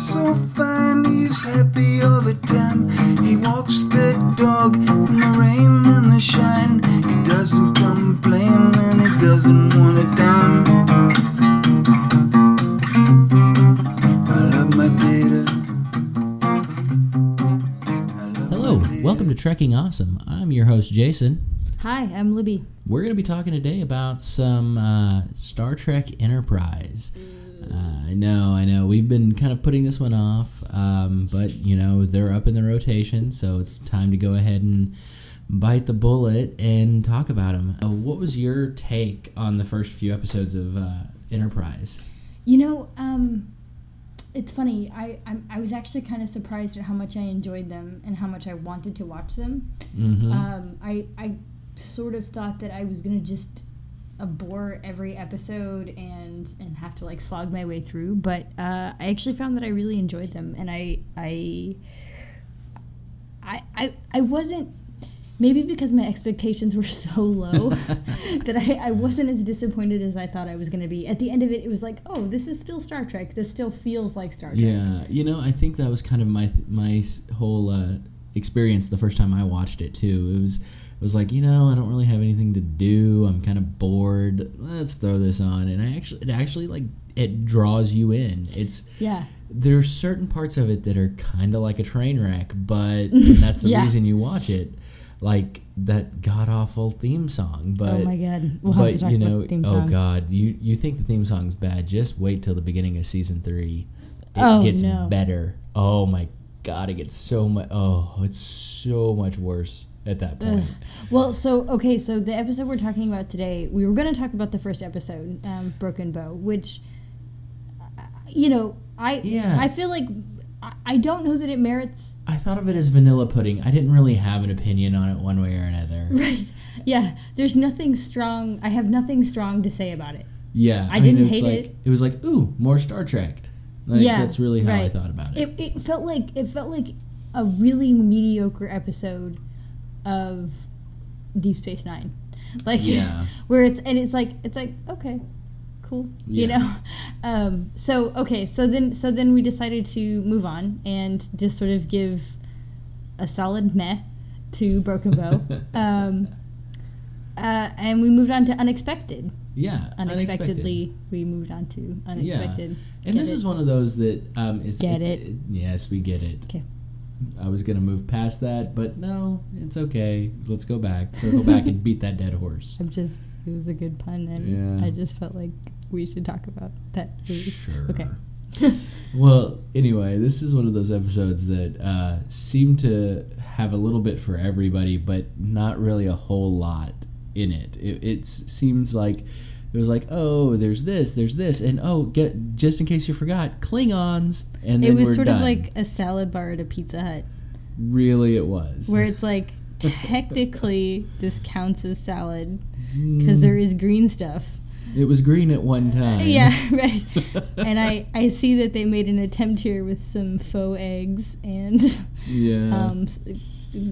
so fine, he's happy all the time. He walks the dog in the rain and the shine. He doesn't complain and he doesn't want a dime. I love my data. Love Hello, my data. welcome to Trekking Awesome. I'm your host, Jason. Hi, I'm Libby. We're going to be talking today about some uh, Star Trek Enterprise. Uh, I know, I know. We've been kind of putting this one off, um, but you know they're up in the rotation, so it's time to go ahead and bite the bullet and talk about them. Uh, what was your take on the first few episodes of uh, Enterprise? You know, um, it's funny. I I'm, I was actually kind of surprised at how much I enjoyed them and how much I wanted to watch them. Mm-hmm. Um, I I sort of thought that I was gonna just bore every episode and and have to like slog my way through, but uh, I actually found that I really enjoyed them, and I I I I, I wasn't. Maybe because my expectations were so low that I, I wasn't as disappointed as I thought I was going to be. At the end of it, it was like, oh, this is still Star Trek. This still feels like Star Trek. Yeah, you know, I think that was kind of my my whole uh, experience the first time I watched it too. It was was like you know I don't really have anything to do. I'm kind of bored. Let's throw this on, and I actually it actually like it draws you in. It's Yeah. there's certain parts of it that are kind of like a train wreck, but that's the Yeah. reason you watch it. Like that god awful theme song, oh but oh my god. We'll but you know, about the theme oh god, you you think the theme song's bad? Just wait till the beginning of season three. It Oh, gets no. better. Oh my god, it gets so much. Oh, it's so much worse at that point. Well, so okay, so the episode we're talking about today, we were going to talk about the first episode, um, Broken Bow, which, uh, you know, I Yeah. I feel like I, I don't know that it merits. I thought of it as vanilla pudding. I didn't really have an opinion on it one way or another. Right? Yeah, there's nothing strong. I have nothing strong to say about it. Yeah, I didn't it's hate like, it. It was like, ooh, more Star Trek. Like, Yeah, that's really how I thought about it. It, it felt like it felt like a really mediocre episode of Deep Space Nine, like Yeah. where it's and it's like it's like okay, cool, you know. Um, so okay, so then so then we decided to move on and just sort of give a solid meh to Broken Bow, um, uh, and we moved on to Unexpected. yeah, Unexpectedly, we moved on to Unexpected. And Get this it? is one of those that um, is Get it's, it? yes, we get it. Okay. I was gonna move past that, but no, it's okay. Let's go back, circle back, and beat that dead horse. I'm just it was a good pun and Yeah. I just felt like we should talk about that movie. Sure. Okay. Well, anyway, this is one of those episodes that uh, seem to have a little bit for everybody, but not really a whole lot in it. It, it seems like it was like, oh, there's this, there's this, and oh, get just in case you forgot, Klingons, and then It was sort done. of like a salad bar at a Pizza Hut really, it was where it's like technically this counts as salad because there is green stuff. It was green at one time. Yeah, right. and I I see that they made an attempt here with some faux eggs and yeah. um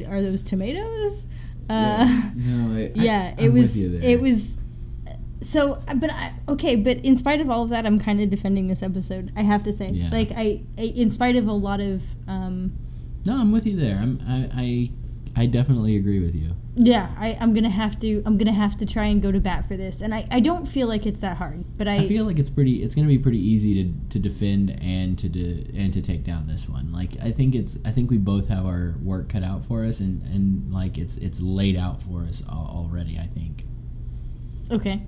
are those tomatoes? yeah. Uh No, I, yeah, I, it was with you there. it was so but I, okay but in spite of all of that i'm kind of defending this episode i have to say Yeah. like I, I in spite of a lot of um No, I'm with you there. I'm, I, I, I definitely agree with you. yeah I, i'm gonna have to i'm gonna have to try and go to bat for this and i, I don't feel like it's that hard but i, I feel like it's pretty. It's going to be pretty easy to, to defend and to de, and to take down this one. Like I think it's. I think we both have our work cut out for us, and, and like it's it's laid out for us already. I think. okay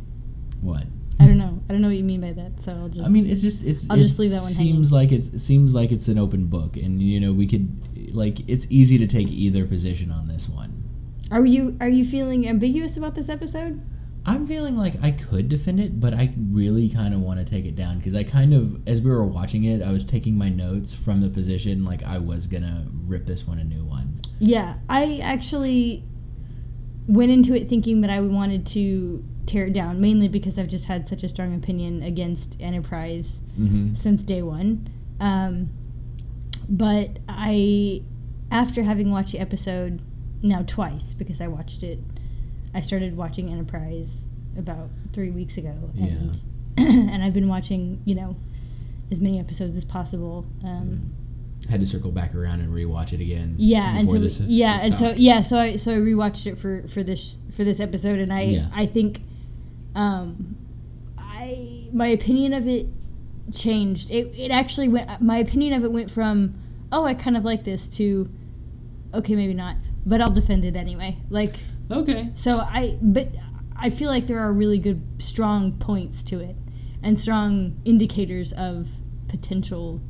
What? i don't know i don't know what you mean by that so i'll just I mean, it's just it's. I'll it just leave that one Seems like it's it seems like it's an open book, and you know we could like it's easy to take either position on this one. are you are you feeling ambiguous about this episode I'm feeling like I could defend it, but I really kind of want to take it down because I kind of, as we were watching it, I was taking my notes from the position like I was gonna rip this one a new one. yeah i actually went into it thinking that i wanted to tear it down mainly because i've just had such a strong opinion against enterprise Mm-hmm. since day one. Um, but I, after having watched the episode now twice, because I watched it, I started watching Enterprise about three weeks ago, and and I've been watching, you know, as many episodes as possible. Um, Had to circle back around and rewatch it again. yeah, and so this- yeah, this and so yeah, so I so I rewatched it for for this for this episode, and I Yeah. I think, um, I my opinion of it changed. It it actually went. My opinion of it went from oh I kind of like this to okay maybe not, but I'll defend it anyway. Like Okay. so I but I feel like there are really good strong points to it, and strong indicators of potential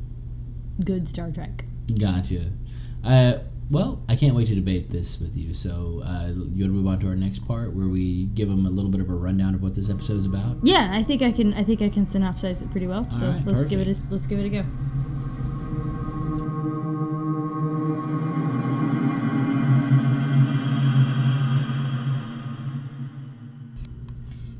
good Star Trek. Gotcha. Uh, well, I can't wait to debate this with you. So, uh, you want to move on to our next part where we give them a little bit of a rundown of what this episode is about? Yeah, I think I can. I think I can synopsize it pretty well. So All right, let's give it. A, let's give it a go.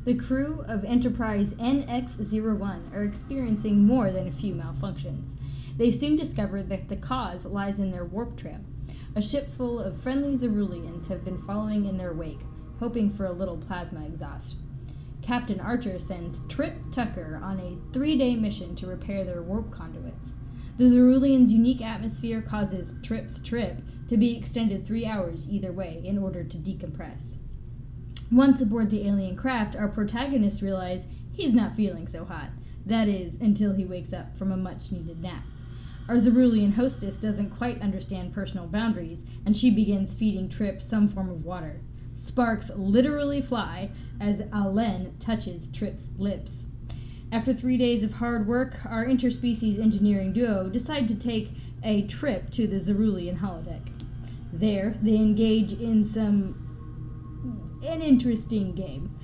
The crew of Enterprise NX-01 are experiencing more than a few malfunctions. They soon discover that the cause lies in their warp trail. A ship full of friendly Xyrillians have been following in their wake, hoping for a little plasma exhaust. Captain Archer sends Trip Tucker on a three day mission to repair their warp conduits. The Xyrillians' unique atmosphere causes Trip's trip to be extended three hours either way in order to decompress. Once aboard the alien craft, our protagonists realize he's not feeling so hot. That is, until he wakes up from a much needed nap. Our Xyrillian hostess doesn't quite understand personal boundaries, and she begins feeding Trip some form of water. Sparks literally fly as Ah'Len touches Trip's lips. After three days of hard work, our interspecies engineering duo decide to take a trip to the Xyrillian holodeck. There, they engage in some an interesting game.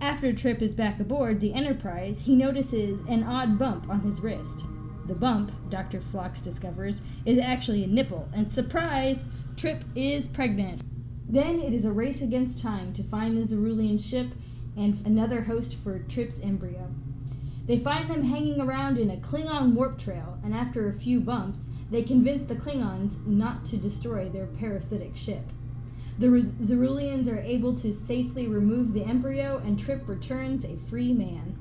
After Trip is back aboard the Enterprise, he notices an odd bump on his wrist. The bump, Dr. Phlox discovers, is actually a nipple, and surprise, Trip is pregnant. Then it is a race against time to find the Xyrillian ship and another host for Trip's embryo. They find them hanging around in a Klingon warp trail, and after a few bumps, they convince the Klingons not to destroy their parasitic ship. The Xyrillians are able to safely remove the embryo, and Trip returns a free man.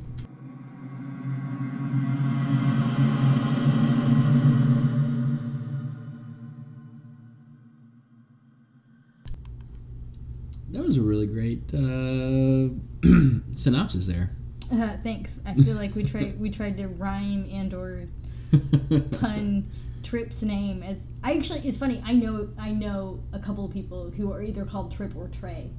That was a really great uh, synopsis there. Uh, thanks. I feel like we tried we tried to rhyme and or pun Trip's name as I actually it's funny I know I know a couple of people who are either called Trip or Trey.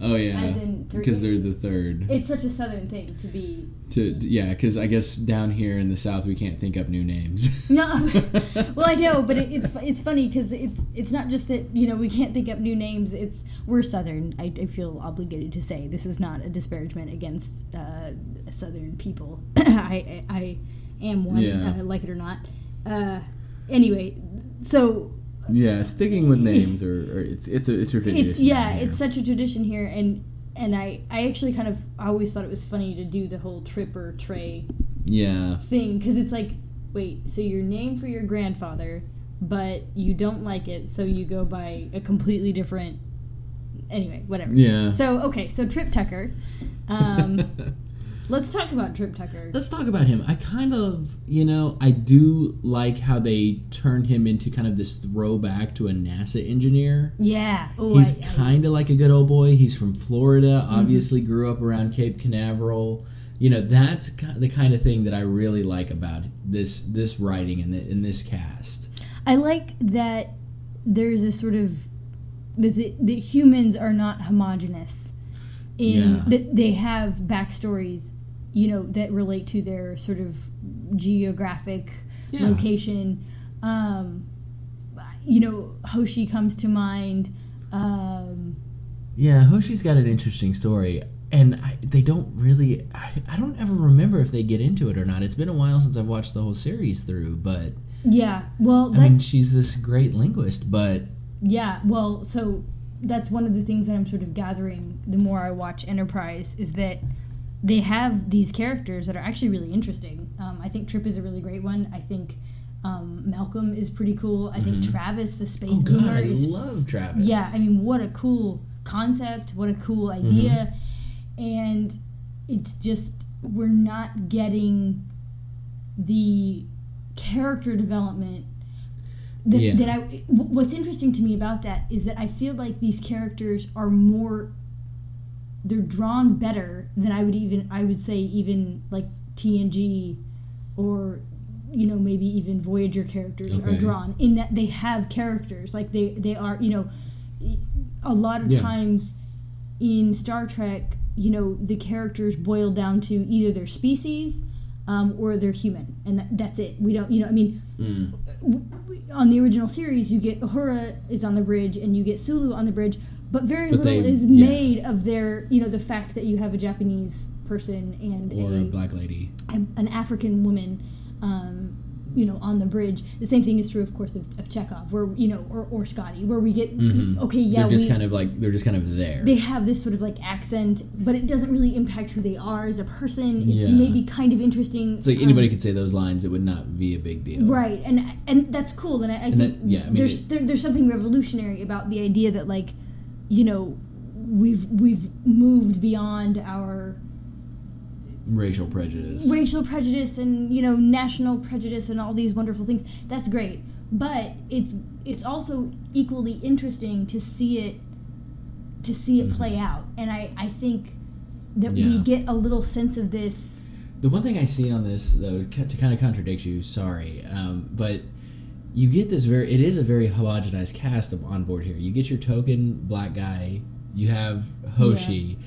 Oh yeah, As in three- because they're the third. It's such a southern thing to be to, to- yeah, because I guess down here in the south we can't think up new names. no. well, I know, but it, it's it's funny because it's it's not just that you know we can't think up new names. It's we're southern. I, I feel obligated to say this is not a disparagement against uh, southern people. I, I I am one, Yeah. uh, like it or not. Uh, anyway, so yeah, sticking with names or, or it's it's a it's a tradition. it's yeah, here. it's such a tradition here, and and I I actually kind of I always thought it was funny to do the whole trip or tray yeah, thing because it's like wait so your name for your grandfather but you don't like it so you go by a completely different anyway whatever yeah. so okay so trip tucker um, let's talk about trip tucker Let's talk about him. I kind of, you know, I do like how they turned him into kind of this throwback to a NASA engineer. yeah oh, He's kind of like a good old boy. He's from Florida. Mm-hmm. Obviously, grew up around Cape Canaveral. You know, that's the kind of thing that I really like about this this writing and in this cast. I like that there's a sort of that the, the humans are not homogenous in Yeah. that they have backstories you know that relate to their sort of geographic Yeah. location um you know hoshi comes to mind um Yeah, Hoshi's got an interesting story, and I, they don't really. I, I don't ever remember if they get into it or not. It's been a while since I've watched the whole series through, but yeah well I mean, she's this great linguist, but Yeah, well, so that's one of the things that I'm sort of gathering the more I watch Enterprise is that they have these characters that are actually really interesting. Um, I think Trip is a really great one. I think um, Malcolm is pretty cool. I think Travis, the space oh god, I is love Travis. yeah. I mean, what a cool concept! What a cool idea! And it's just we're not getting the character development that, Yeah. that I what's interesting to me about that is that I feel like these characters are more they're drawn better than I would even I would say even like TNG or you know maybe even Voyager characters are drawn in that they have characters like they they are you know a lot of Yeah. times in Star Trek you know the characters boil down to either their species um, or they're human and that, that's it we don't you know I mean Mm. on the original series, you get Uhura is on the bridge and you get Sulu on the bridge, but very But little they- is yeah. made of their, you know, the fact that you have a Japanese person and Or a, a black lady. a- an African woman, um, you know, on the bridge. The same thing is true, of course, of, of Chekov, where you know, or, or Scotty, where we get Mhm. okay, yeah, they're just we, kind of like they're just kind of there. they have this sort of like accent, but it doesn't really impact who they are as a person. It's Yeah. maybe kind of interesting. it's like um, anybody could say those lines; it would not be a big deal. Right, and and that's cool, and I, I And think that- yeah, I mean, there's it- there, there's something revolutionary about the idea that like, you know, we've we've moved beyond our Racial prejudice. racial prejudice and you know national prejudice and all these wonderful things. That's great, but it's it's also equally interesting to see it to see it play out, and I I think that we Mm-hmm. Get a little sense of this. The one thing I see on this, though, to kind of contradict you, sorry, um, but you get this very. It is a very homogenized cast of on board here. You get your token black guy. You have Hoshi.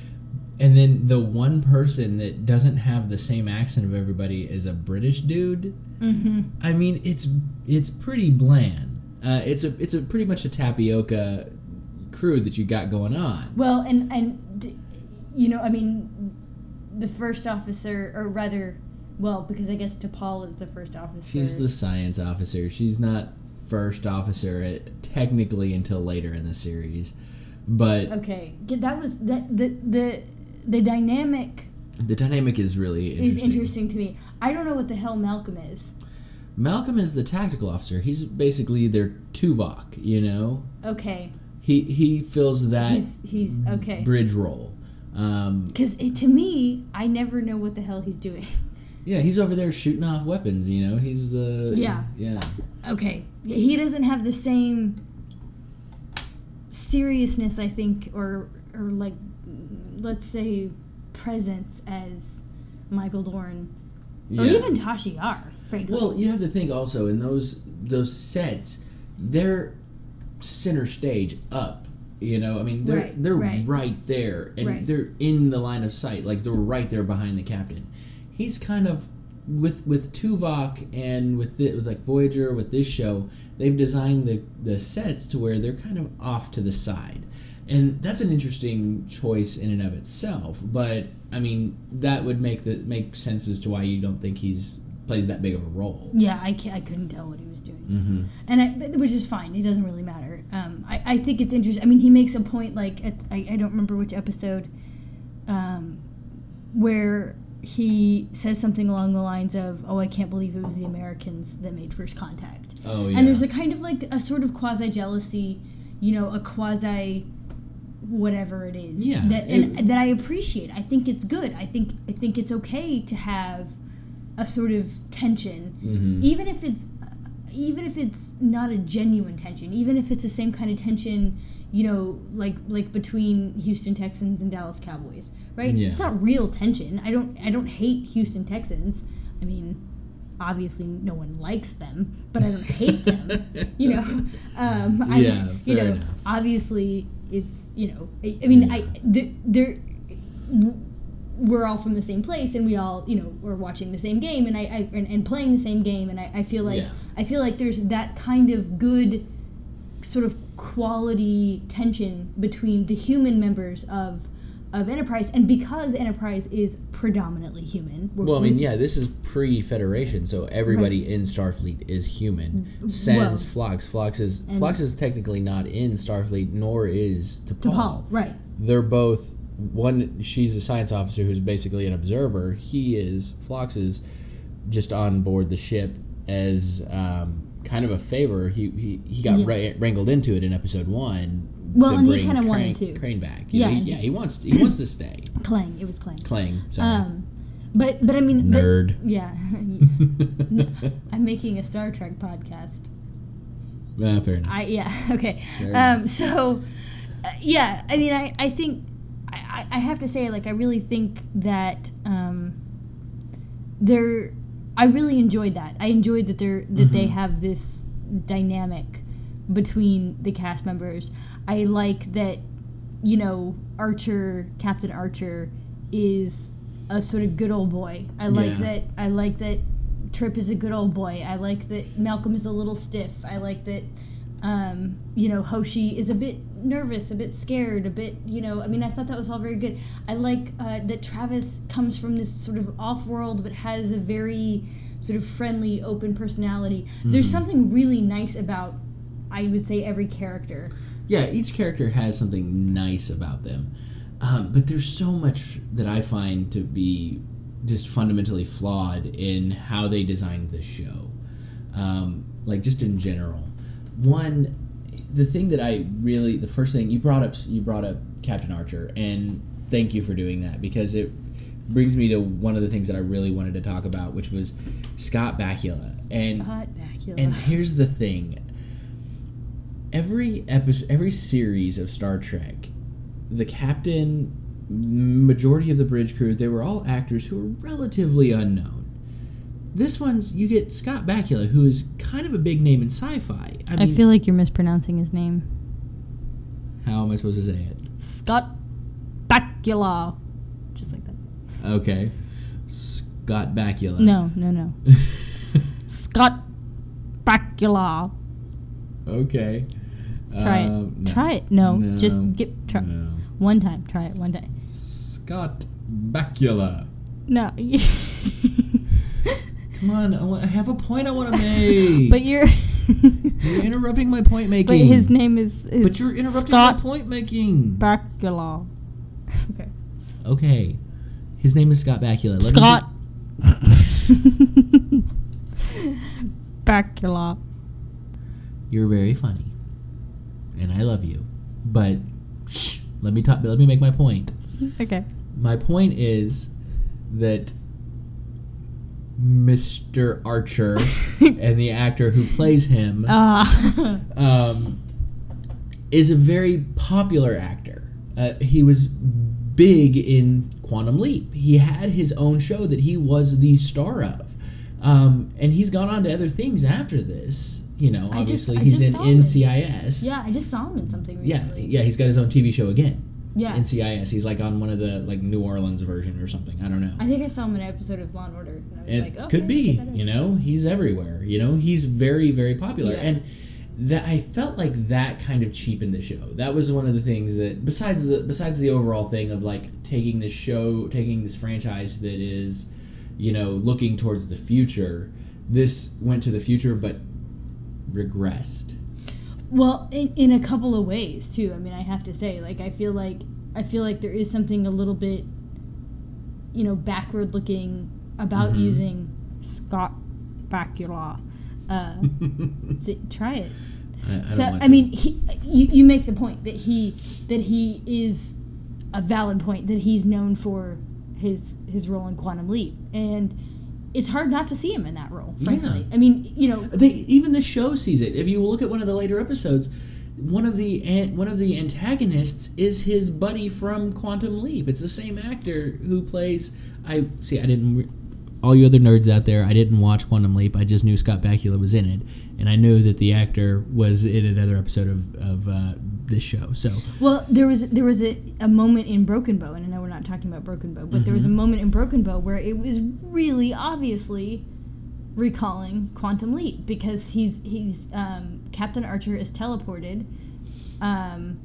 And then the one person that doesn't have the same accent of everybody is a British dude. Mm-hmm. I mean, it's it's pretty bland. Uh, it's a it's a pretty much a tapioca crew that you got going on. Well, and and you know, I mean, the first officer, or rather, well, because I guess T'Pol is the first officer. She's the science officer. She's not first officer at, technically until later in the series, but okay. That was that the the the dynamic the dynamic is really is interesting. interesting to me. I don't know what the hell Malcolm is. Malcolm is the tactical officer. He's basically their Tuvok. You know, Okay, he he fills that he's he's okay. bridge role. Um, Because to me, I never know what the hell he's doing. yeah, he's over there shooting off weapons. You know, he's the Yeah. yeah. Okay, he doesn't have the same seriousness, I think, or or like, let's say, presence as Michael Dorn or Yeah. even Tasha Yar, frankly. Well, you have to think also in those those sets, they're center stage up. You know, I mean, they're Right, they're right. right there, and Right. they're in the line of sight, like they're right there behind the captain. He's kind of with with Tuvok and with the, with like Voyager with this show, they've designed the the sets to where they're kind of off to the side, and that's an interesting choice in and of itself. But I mean, that would make the make sense as to why you don't think he's plays that big of a role. yeah, I, I couldn't tell what he was doing. Mm-hmm. and I, which is fine. It doesn't really matter. Um, I, I think it's interesting. I mean, he makes a point like at, I, I don't remember which episode, um, where he says something along the lines of, "Oh, I can't believe it was the Americans that made first contact." Oh yeah. And there's a kind of like a sort of quasi jealousy, you know, a quasi whatever it is. Yeah, That and it- that I appreciate. I think it's good. I think I think it's okay to have a sort of tension, Mhm. even if it's even if it's not a genuine tension, even if it's the same kind of tension, you know, like like between Houston Texans and Dallas Cowboys, right? Yeah. It's not real tension. I don't I don't hate Houston Texans. I mean, obviously no one likes them, but I don't hate them. You know, um, I, Yeah, you know, enough. obviously it's you know, I, I mean, Yeah. I th- there we're all from the same place and we all you know we're watching the same game and I, I and, and playing the same game and I, I feel like Yeah. I feel like there's that kind of good sort of quality tension between the human members of of Enterprise and because Enterprise is predominantly human Well, I mean, yeah, this is pre-Federation, so everybody in Starfleet is human. Sans Phlox. Phlox is And- Phlox is technically not in Starfleet, nor is T'Pol. T'Pol, right They're both one. She's a science officer who's basically an observer. He is Phlox is just on board the ship as um, kind of a favor. He he, he got Yeah. wra- wrangled into it in episode one. Well, and he kinda wanted to. Crane back. Yeah, he- yeah, he wants he wants to stay. Klaang it was Klaang Klaang, sorry. Um, But but I mean, but- Nerd. yeah, I'm making a Star Trek podcast. Ah, fair enough. I yeah okay. Um, so uh, yeah, I mean, I I think I, I I have to say like I really think that um, there I really enjoyed that. I enjoyed that they're that they mm-hmm. have this dynamic between the cast members. I like that you know Archer, Captain Archer, is a sort of good old boy. I like Yeah. that. I like that Trip is a good old boy. I like that Malcolm is a little stiff. I like that, um, you know, Hoshi is a bit nervous, a bit scared, a bit, you know, I mean, I thought that was all very good. I like uh, that Travis comes from this sort of off world but has a very sort of friendly, open personality. There's something really nice about, I would say, every character. yeah, each character has something nice about them, um, but there's so much that I find to be just fundamentally flawed in how they designed this show, um, like just in general. One, the thing that I really, the first thing you brought up, you brought up Captain Archer, and thank you for doing that because it brings me to one of the things that I really wanted to talk about, which was Scott Bakula, and Hot Bacula. and here's the thing. Every episode, every series of Star Trek, the captain, majority of the bridge crew, they were all actors who were relatively unknown. This one's you get Scott Bakula, who is kind of a big name in sci-fi. I I mean, feel like you're mispronouncing his name. how am I supposed to say it? Scott Bakula. Just like that. Okay, Scott Bakula. No, no, no. Scott Bakula. okay. Try Um, it. Try it. No, just get try No. one time. Try it one day. Scott Bakula. No, Come on, I, want, I have a point I want to make. but you're. You're interrupting my point making. but his name is. is But you're interrupting Scott my point making. Bakula. Okay. Okay. His name is Scott Bakula. Let Scott. Bakula. you're very funny, and I love you. But shh, let me talk. Let me make my point. Okay. My point is that Mr. Archer and the actor who plays him Ah. um, is a very popular actor. Uh, he was big in Quantum Leap. He had his own show that he was the star of, um, and he's gone on to other things after this. You know, I just- obviously he's in. NCIS. yeah, I just saw him in something Recently. yeah, yeah. He's got his own TV show again. Yeah. NCIS. He's like on one of the like New Orleans version or something. I don't know. I think I saw him in an episode of Law and Order. And I was It like, okay, could be, you know, he's everywhere. You know, he's very, very popular, Yeah. and that I felt like that kind of cheapened the show. That was one of the things that, besides the besides the overall thing of like taking this show, taking this franchise that is, you know, looking towards the future. This went to the future, but regressed. Well, in, in a couple of ways too. I mean, I have to say, like, I feel like I feel like there is something a little bit, you know, backward looking about Mhm. using Scott Bakula. Uh, try it. I, I so I to. mean, he, you, you make the point that he that he is a valid point that he's known for his his role in Quantum Leap, and it's hard not to see him in that role. Frankly, Yeah. I mean, you know, they even the show sees it. If you look at one of the later episodes, one of the one of the antagonists is his buddy from Quantum Leap. It's the same actor who plays. I see. I didn't. All you other nerds out there, I didn't watch Quantum Leap. I just knew Scott Bakula was in it, and I knew that the actor was in another episode of of uh, this show. So Well, there was there was a, a moment in Broken Bow, and I know we're not talking about Broken Bow, but there was a moment in Broken Bow where it was really obviously recalling Quantum Leap because he's he's um, Captain Archer is teleported. Um,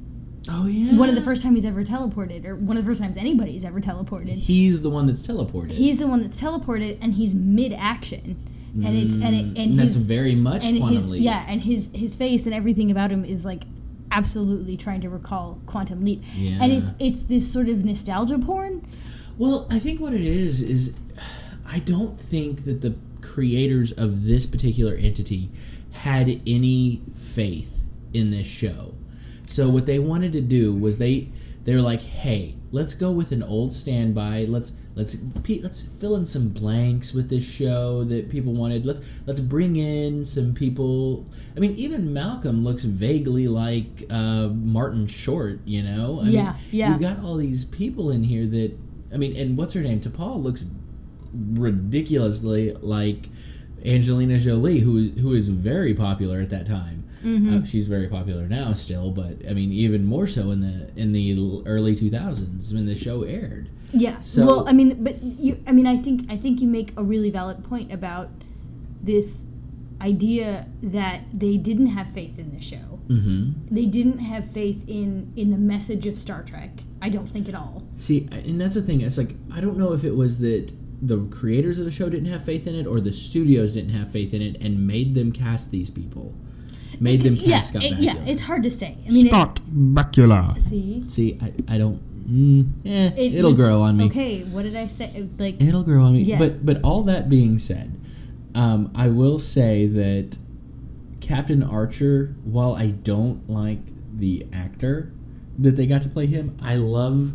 oh yeah, one of the first time he's ever teleported, or one of the first times anybody's ever teleported. He's the one that's teleported. He's the one that's teleported, and he's mid action, and it's and it mm, and, and that's his, very much and Quantum his Leap. yeah, and his his face and everything about him is like absolutely trying to recall Quantum Leap, yeah. and it's it's this sort of nostalgia porn. Well, I think what it is is I don't think that the creators of this particular entity had any faith in this show. So what they wanted to do was they they're like, "Hey, let's go with an old standby. Let's let's let's fill in some blanks with this show that people wanted. Let's let's bring in some people. I mean, even Malcolm looks vaguely like uh, Martin Short. You know? I Yeah, mean, yeah. You've got all these people in here that I mean, and what's her name? T'Pol looks ridiculously like Angelina Jolie, who is who is very popular at that time. Mm-hmm. Uh, she's very popular now still, but I mean even more so in the in the early two thousands when the show aired. Yeah. So- well, I mean, but you, I mean, I think I think you make a really valid point about this idea that they didn't have faith in the show. Mm-hmm. They didn't have faith in in the message of Star Trek. I don't think at all. See, and that's the thing. It's like I don't know if it was that the creators of the show didn't have faith in it, or the studios didn't have faith in it, and made them cast these people, made them yeah, cast Scott it- yeah, it's hard to say. I mean, Scott Bakula. See, See, I, I don't. Mm, eh, It it, will was- grow on me. Okay, what did I say? Like, It'll grow on me. Yeah. But but all that being said, um, I will say that Captain Archer, while I don't like the actor that they got to play him, I love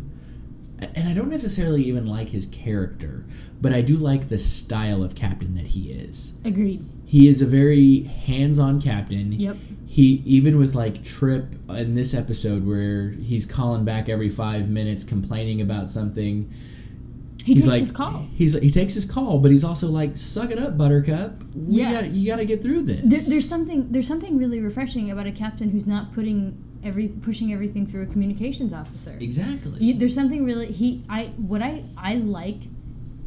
and I don't necessarily even like his character, but I do like the style of captain that he is. agreed. He is a very hands-on captain. Yep. He even with like Trip in this episode where he's calling back every 5 minutes complaining about something He he's takes like his call. he's he takes his call, but he's also like, "Suck it up, Buttercup. We Yeah. gotta, you got to get through this." There, there's something there's something really refreshing about a captain who's not putting every pushing everything through a communications officer. exactly. You, there's something really he I what I I like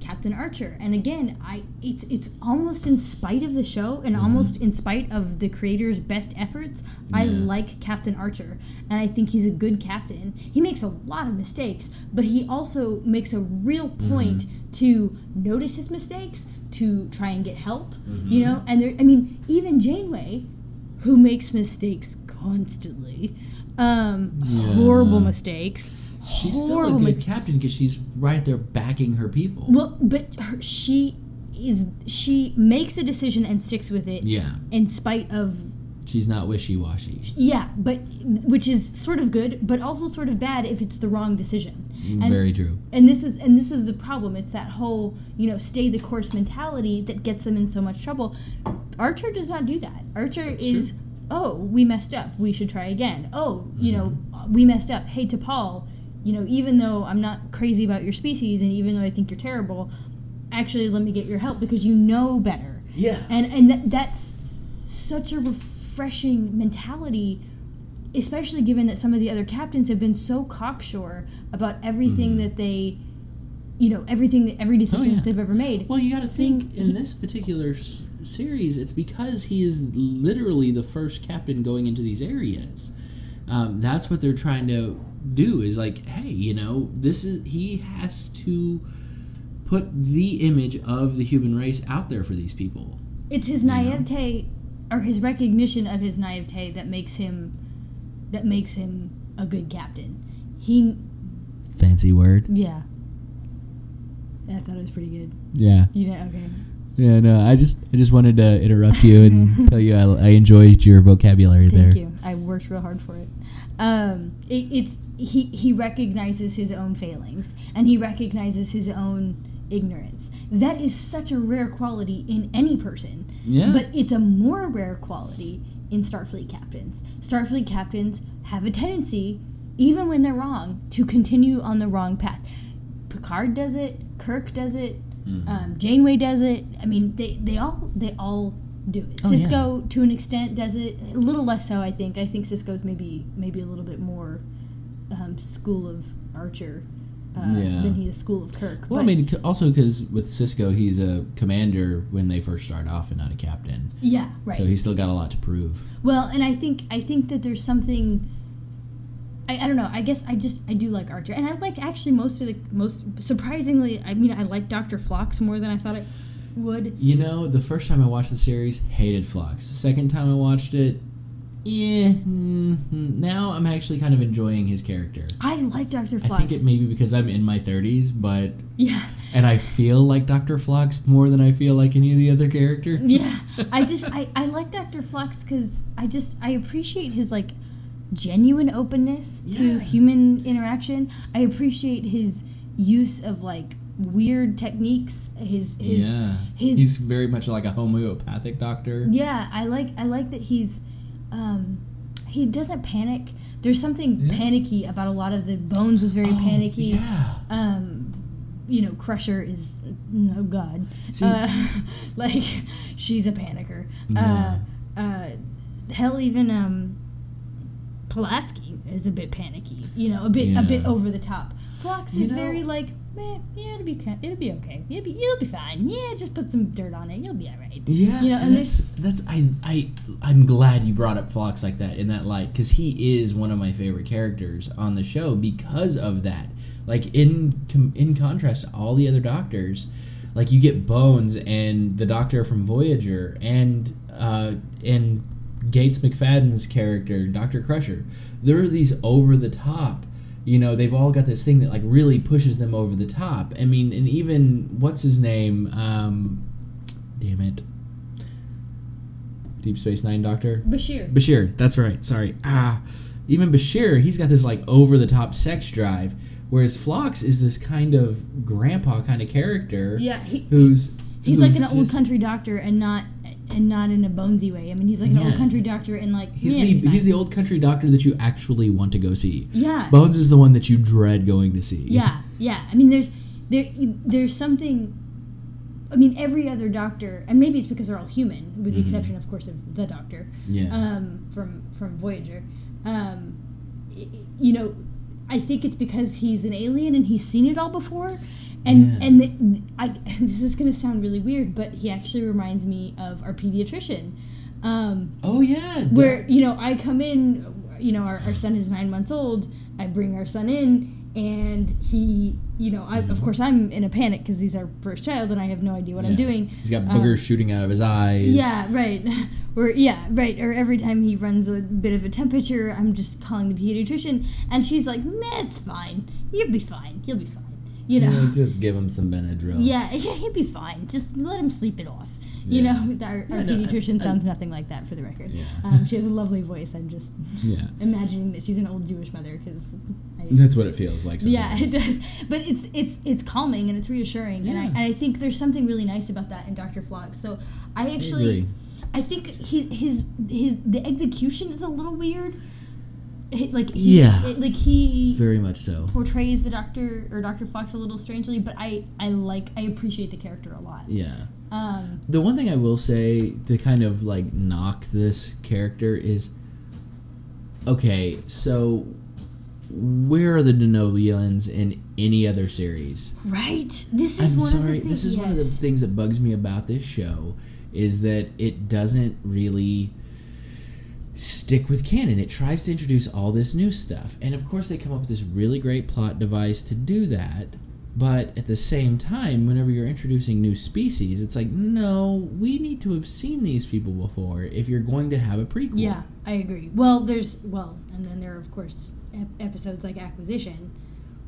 Captain Archer and again I it's it's almost in spite of the show and mm-hmm. almost in spite of the creator's best efforts I like Captain Archer and I think he's a good captain. He makes a lot of mistakes, but he also makes a real mm-hmm. point to notice his mistakes, to try and get help, mm-hmm. you know? And there I mean even Janeway who makes mistakes constantly. Um, horrible mistakes. She's still a good captain because she's right there backing her people. Well, but her, she is she makes a decision and sticks with it yeah, in spite of she's not wishy-washy. yeah, but which is sort of good, but also sort of bad if it's the wrong decision. Mm, and, Very true. and this is and this is the problem. It's that whole you know stay the course mentality that gets them in so much trouble. Archer does not do that. Archer is oh we messed up. We should try again. Oh you mm-hmm. know we messed up. Hey T'Pol, you know even though I'm not crazy about your species and even though I think you're terrible, actually let me get your help because you know better. Yeah. And and that, that's such a refreshing mentality especially given that some of the other captains have been so cocksure about everything that they you know everything that every decision. Oh, yeah. that they've ever made Well, you got to think in this particular s- series, it's because he is literally the first captain going into these areas. Um, that's what they're trying to do. Is like, hey, you know, this is he has to put the image of the human race out there for these people. it's his naivete or his recognition of his naivete that makes him that makes him a good captain he Fancy word. yeah i thought it was pretty good Yeah. you know okay Yeah. No, I just I just wanted to interrupt you and tell you I, I enjoyed your vocabulary Thank there. you. I worked real hard for it. Um, it. It's he. He recognizes his own failings and he recognizes his own ignorance. That is such a rare quality in any person. Yeah. But it's a more rare quality in Starfleet captains. Starfleet captains have a tendency, even when they're wrong, to continue on the wrong path. Picard does it. Kirk does it. Mm-hmm. Um, Janeway does it. I mean, they, they all they all do it. Oh, yeah. Sisko, to an extent, does it a little less so. I think. I think Sisko's maybe maybe a little bit more um, school of Archer uh, Yeah. than he is school of Kirk. Well, I mean, also because with Sisko, he's a commander when they first start off, and not a captain. yeah, right. So he's still got a lot to prove. Well, and I think I think that there's something. I, I don't know. I guess I just I do like Archer, and I like actually most of the most surprisingly. I mean, I like Doctor Phlox more than I thought I would. You know, the first time I watched the series, hated Phlox. Second time I watched it, yeah. mm, now I'm actually kind of enjoying his character. I like Doctor Phlox. I think it may be because I'm in my 30s, but yeah, and I feel like Dr. Phlox more than I feel like any of the other characters. yeah. I just I, I like Doctor Phlox because I just I appreciate his like genuine openness to human interaction. I appreciate his use of like weird techniques. His his yeah, his he's very much like a homeopathic doctor. yeah. I like I like that he's um, he doesn't panic. There's something Yeah. panicky about a lot of the Bones was very Oh, panicky. Yeah, Um, you know, Crusher is no god. See- uh, like she's a panicker. Yeah. Uh, uh, hell, even um, Pulaski is a bit panicky. You know, a bit a bit over the top. Phlox You is know- very like, eh, yeah, it'll be it'll be okay. It'll be you'll be fine. Yeah, just put some dirt on it. You'll be all right. yeah. You know, and and that's that's I I I'm glad you brought up Phlox like that in that light because he is one of my favorite characters on the show because of that. Like in com- in contrast to all the other doctors, like you get Bones and the Doctor from Voyager and uh, and Gates McFadden's character, Doctor Crusher. There are these over the top. You know, they've all got this thing that like really pushes them over the top. I mean, and even what's his name? Um, damn it, Deep Space Nine Doctor. Bashir. Bashir, that's right. Sorry. Ah, even Bashir, he's got this like over the top sex drive, whereas Phlox is this kind of grandpa kind of character. Yeah, he, Who's he's like an who's old country doctor and not and not in a bonesy way. I mean, he's like an old country doctor and like He's yeah, the fine. he's the old country doctor that you actually want to go see. yeah. Bones is the one that you dread going to see. Yeah, yeah. I mean, there's there there's something. I mean, every other doctor, and maybe it's because they're all human, with the Mhm. exception, of course, of the Doctor Yeah. um, from from Voyager. Um, you know, I think it's because he's an alien and he's seen it all before. And Yeah. and the, I, this is gonna sound really weird, but he actually reminds me of our pediatrician. Um, oh yeah. where you know I come in, you know our, our son is nine months old. I bring our son in, and he, you know, I, of course I'm in a panic because he's our first child, and I have no idea what I'm doing. He's got Um, boogers shooting out of his eyes. Yeah, right. Or yeah, right. Or every time he runs a bit of a temperature, I'm just calling the pediatrician, and she's like, "Nah, it's fine. You'll be fine. You'll be fine." You know. Yeah, just give him some Benadryl. Yeah, yeah, he'd be fine. Just let him sleep it off. You Yeah. know, our, our no, pediatrician I- sounds nothing like that, for the record. Yeah. Um, she has a lovely voice. I'm just Yeah. imagining that she's an old Jewish mother because. That's what it feels like. Yeah, it does. But it's it's it's calming and it's reassuring, and I and I think there's something really nice about that in Doctor Phlox. So I actually, agree. I, think his his his the execution is a little weird. Like he, Yeah. it- like he Very much so. portrays the Doctor or Doctor Phlox a little strangely, but I I like I appreciate the character a lot. Yeah. Um, The one thing I will say to kind of like knock this character is okay, so where are the Denobulans in any other series? right. This is I'm one sorry, of the things. this is one of the things that bugs me about this show is that it doesn't really stick with canon. It tries to introduce all this new stuff. And of course they come up with this really great plot device to do that. But at the same time, whenever you're introducing new species, it's like, no, we need to have seen these people before if you're going to have a prequel. Yeah, I agree. Well, there's well, and then there are of course ep- episodes like Acquisition,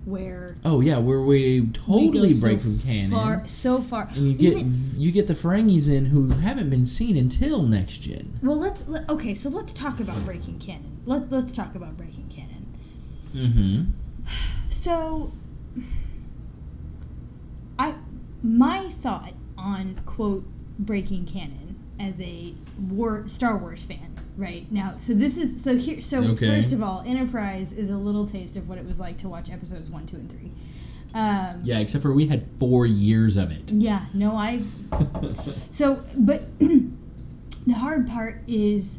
where Oh yeah, where we we totally go break so from canon. far, so far. and you get Even- you get the Ferengis in who haven't been seen until next gen. well, let's let, okay. So let's talk about breaking canon. Let Let's talk about breaking canon. Mm-hmm. So, I my thought on quote breaking canon as a war Star Wars fan right now. So this is so here. So Okay. first of all, Enterprise is a little taste of what it was like to watch episodes one, two, and three. Um, Yeah, except for we had four years of it. yeah, no, I. So, but the hard part is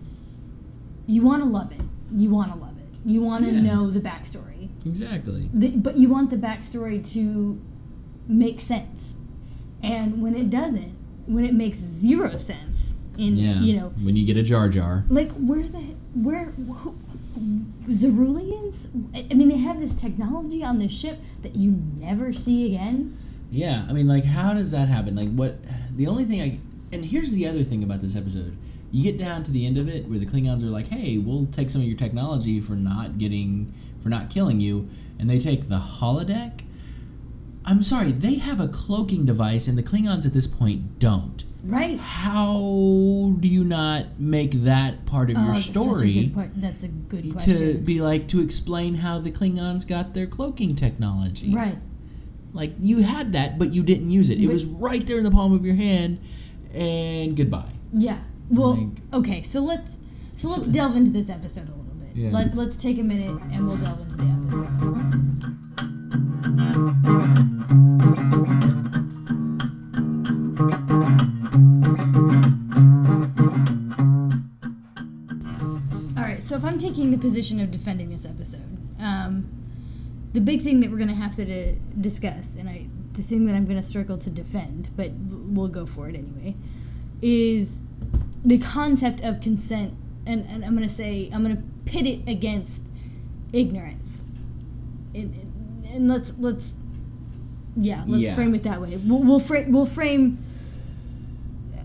you want to love it. You want to love it. You want to Yeah. know the backstory. Exactly. The, but you want the backstory to make sense. And when it doesn't, when it makes zero sense, in Yeah. you know, when you get a Jar Jar. like where the where who, Xyrillians? I I mean, they have this technology on the ship that you never see again. Yeah, I mean, like, how does that happen? Like, what? The only thing I. And here's the other thing about this episode. You get down to the end of it where the Klingons are like, hey, we'll take some of your technology for not getting. for not killing you. And they take the holodeck. I'm sorry, they have a cloaking device, and the Klingons at this point don't. Right. How do you not make that part of Oh, your that's a story good point. That's a good question. to be like to explain how the Klingons got their cloaking technology? right. Like you had that, but you didn't use it. It But- was right there in the palm of your hand, and goodbye. Yeah. Well, Like- okay. So let's so let's delve into this episode a little bit. Yeah. Let Let's take a minute and we'll delve into the episode. I'm taking the position of defending this episode, um, the big thing that we're going to have to di- discuss, and I, the thing that I'm going to struggle to defend, but we'll go for it anyway, is the concept of consent. And, and I'm going to say, I'm going to pit it against ignorance. And, and let's, let's, yeah, let's Yeah. frame it that way. We'll, we'll, fra- we'll frame,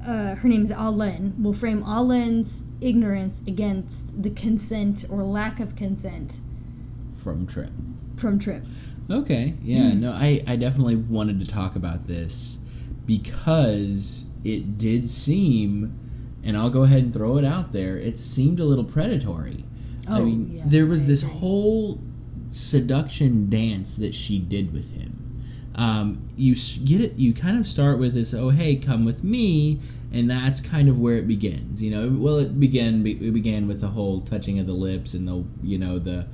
uh, her name is Ah'Len. We'll frame Ah'Len's ignorance against the consent or lack of consent From Trip. from Trip. Okay, yeah, no, I, I definitely wanted to talk about this because it did seem, and I'll go ahead and throw it out there, it seemed a little predatory. Oh, I mean, yeah, there was I this agree. whole seduction dance that she did with him. Um, you get it, you kind of start with this, oh, hey, come with me, and that's kind of where it begins. You know, well, it began, it began with the whole touching of the lips and the, you know, the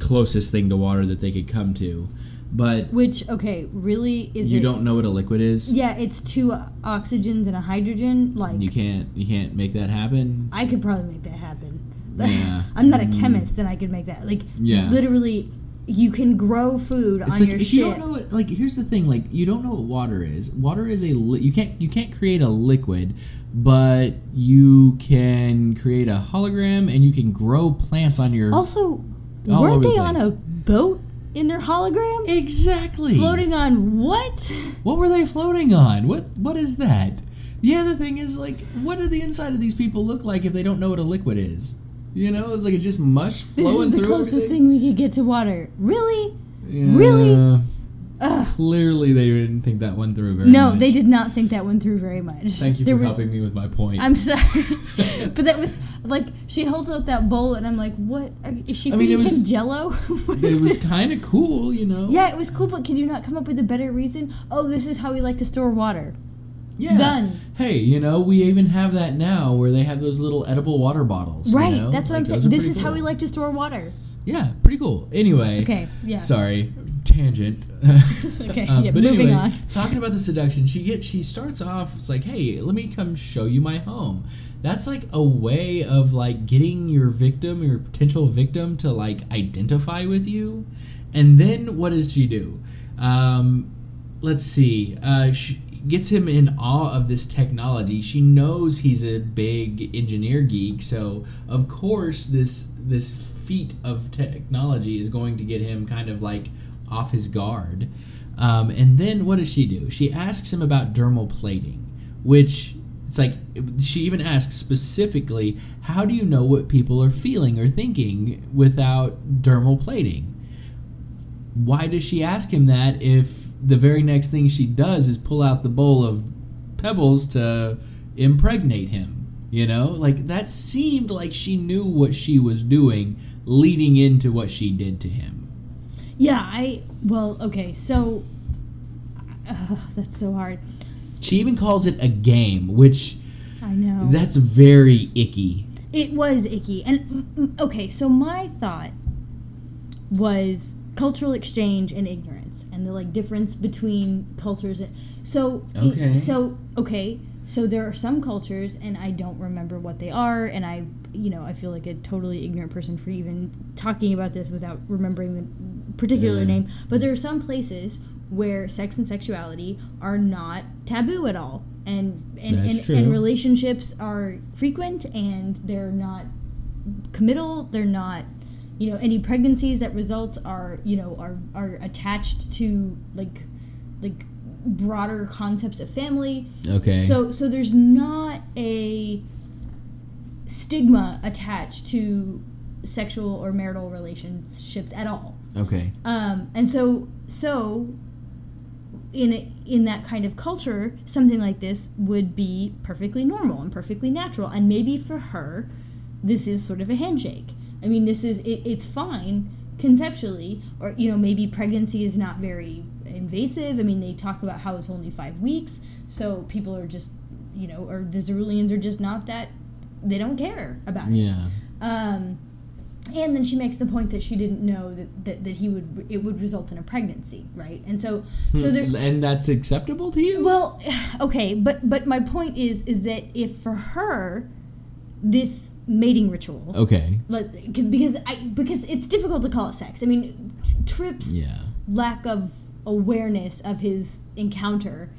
closest thing to water that they could come to. But Which, okay, really is you it? don't know what a liquid is. Yeah, it's two oxygens and a hydrogen. Like You can't you can't make that happen. I could probably make that happen. Yeah. I'm not a chemist, and I could make that. Like Yeah. literally, you can grow food It's on like your if ship. you don't know what like here's the thing like you don't know what water is. Water is a li- you can't you can't create a liquid, but you can create a hologram and you can grow plants on your also, weren't over the they on a boat in their hologram? Exactly. Floating on what? What were they floating on? What what is that? The other thing is like what do the inside of these people look like if they don't know what a liquid is? You know, it's like it's just mush flowing through. This is the closest everything. thing we could get to water. Really? Yeah. Really? Ugh. Clearly, they didn't think that one through very No, much. they did not think that one through very much. Thank you There for were- helping me with my point. I'm sorry, but that was like she holds up that bowl, and I'm like, "What is she I mean, it was- Jello?" it was kind of cool, you know. yeah, it was cool, but can you not come up with a better reason? Oh, this is how we like to store water. Yeah. Done. Hey, you know, we even have that now where they have those little edible water bottles. you right, know? that's what Like, I'm saying. This is how we like to store water. Yeah, pretty cool. Anyway. Okay, yeah. Sorry, tangent. Okay, Um, yeah, but moving anyway, on. talking about the seduction, she gets she starts off. It's like, hey, let me come show you my home. That's like a way of like getting your victim, your potential victim, to like identify with you. And then what does she do? Um, let's see. Uh, she gets him in awe of this technology. She knows he's a big engineer geek, so of course this this feat of technology is going to get him kind of like off his guard. Um, and then what does she do? She asks him about dermal plating, which it's like she even asks specifically, how do you know what people are feeling or thinking without dermal plating? why does she ask him that if the very next thing she does is pull out the bowl of pebbles to impregnate him? You know, like that seemed like she knew what she was doing leading into what she did to him. Yeah, I well, okay, so uh, that's so hard. She even calls it a game, which I know. that's very icky. It was icky. And mm, mm, okay, so my thought was cultural exchange and ignorance and the like difference between cultures and so it- Okay. so okay, so there are some cultures and I don't remember what they are and I you know, I feel like a totally ignorant person for even talking about this without remembering the particular Yeah. name, but there are some places where sex and sexuality are not taboo at all. And and, and, and relationships are frequent and they're not committal they're not you know any pregnancies that result are you know are are attached to like like broader concepts of family Okay. so so there's not a stigma attached to sexual or marital relationships at all okay. um, and so so in a, in that kind of culture, something like this would be perfectly normal and perfectly natural. And maybe for her, this is sort of a handshake. I mean, this is it, it's fine conceptually, or you know, maybe pregnancy is not very invasive. I mean, they talk about how it's only five weeks, so people are just, you know, or the Xyrillians are just not that they don't care about it. Yeah. Um, and then she makes the point that she didn't know that, that, that he would it would result in a pregnancy, right? And so so there and that's acceptable to you? well, okay, but but my point is is that if for her this mating ritual okay. like, because I because it's difficult to call it sex. I mean, Trip's Yeah. lack of awareness of his encounter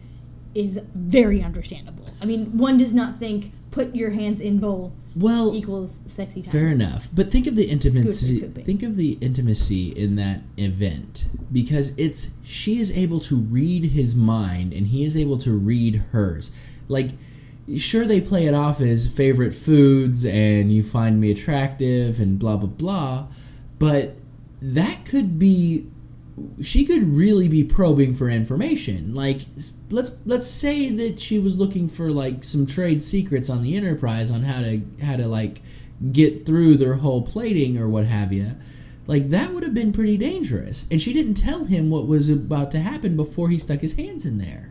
is very understandable. I mean, one does not think put your hands in bowl Well, equals sexy times. Fair enough, but think of the intimacy. Think of the intimacy in that event because it's she is able to read his mind and he is able to read hers. Like, sure they play it off as favorite foods and you find me attractive and blah blah blah, but that could be she could really be probing for information. Like let's let's say that she was looking for like some trade secrets on the Enterprise on how to how to like get through their hull plating or what have you. Like that would have been pretty dangerous. And she didn't tell him what was about to happen before he stuck his hands in there.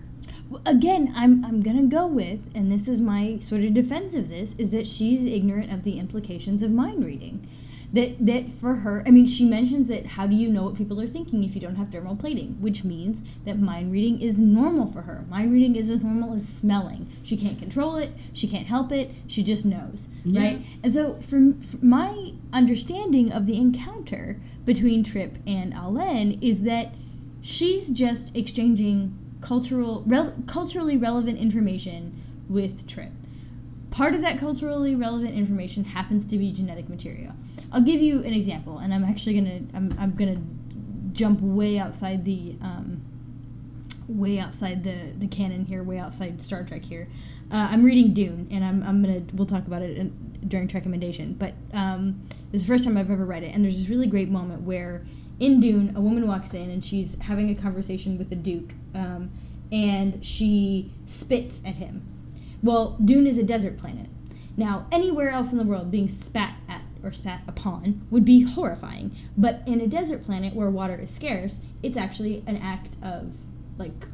Again i'm i'm gonna go with and this is my sort of defense of this is that she's ignorant of the implications of mind reading. That that for her i mean she mentions that how do you know what people are thinking if you don't have dermal plating? Which means that mind reading is normal for her. Mind reading is as normal as smelling. She can't control it. She can't help it. She just knows Yeah. right? And so from, from my understanding of the encounter between trip and Ah'Len is that she's just exchanging cultural rel- culturally relevant information with Trip. Part of that culturally relevant information happens to be genetic material. I'll give you an example, and I'm actually gonna I'm, I'm gonna jump way outside the um, way outside the the canon here, way outside Star Trek here. Uh, I'm reading Dune, and I'm, I'm gonna we'll talk about it in, during recommendation. But um, this is the first time I've ever read it, and there's this really great moment where in Dune, a woman walks in and she's having a conversation with the Duke, um, and she spits at him. Well, Dune is a desert planet. Now, anywhere else in the world, being spat at or spat upon would be horrifying. But in a desert planet where water is scarce, it's actually an act of like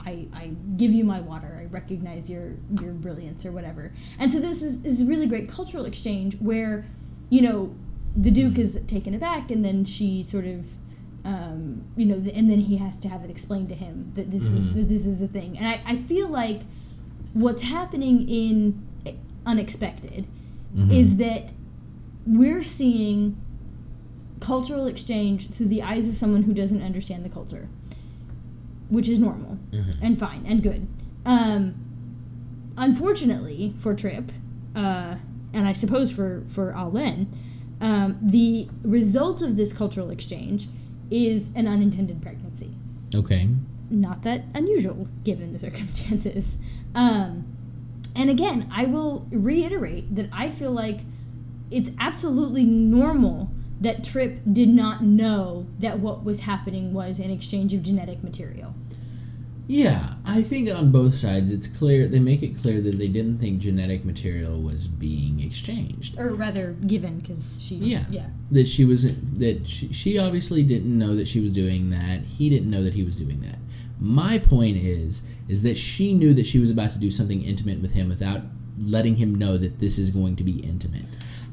I, I give you my water. I recognize your your brilliance or whatever. And so this is, is a really great cultural exchange where, you know, the Duke is taken aback, and then she sort of, um, you know, and then he has to have it explained to him that this is that this is a thing. And I, I feel like what's happening in Unexpected is that we're seeing cultural exchange through the eyes of someone who doesn't understand the culture, which is normal and fine and good. Um, unfortunately for Trip, uh, and I suppose for for Ah'Len, um, the result of this cultural exchange is an unintended pregnancy. Okay. Not that unusual given the circumstances. Um, and again, I will reiterate that I feel like it's absolutely normal that Trip did not know that what was happening was an exchange of genetic material. Yeah, I think on both sides it's clear they make it clear that they didn't think genetic material was being exchanged. Or rather, given, because she. Yeah. Yeah. That she was that she, she obviously didn't know that she was doing that. He didn't know that he was doing that. My point is is that she knew that she was about to do something intimate with him without letting him know that this is going to be intimate.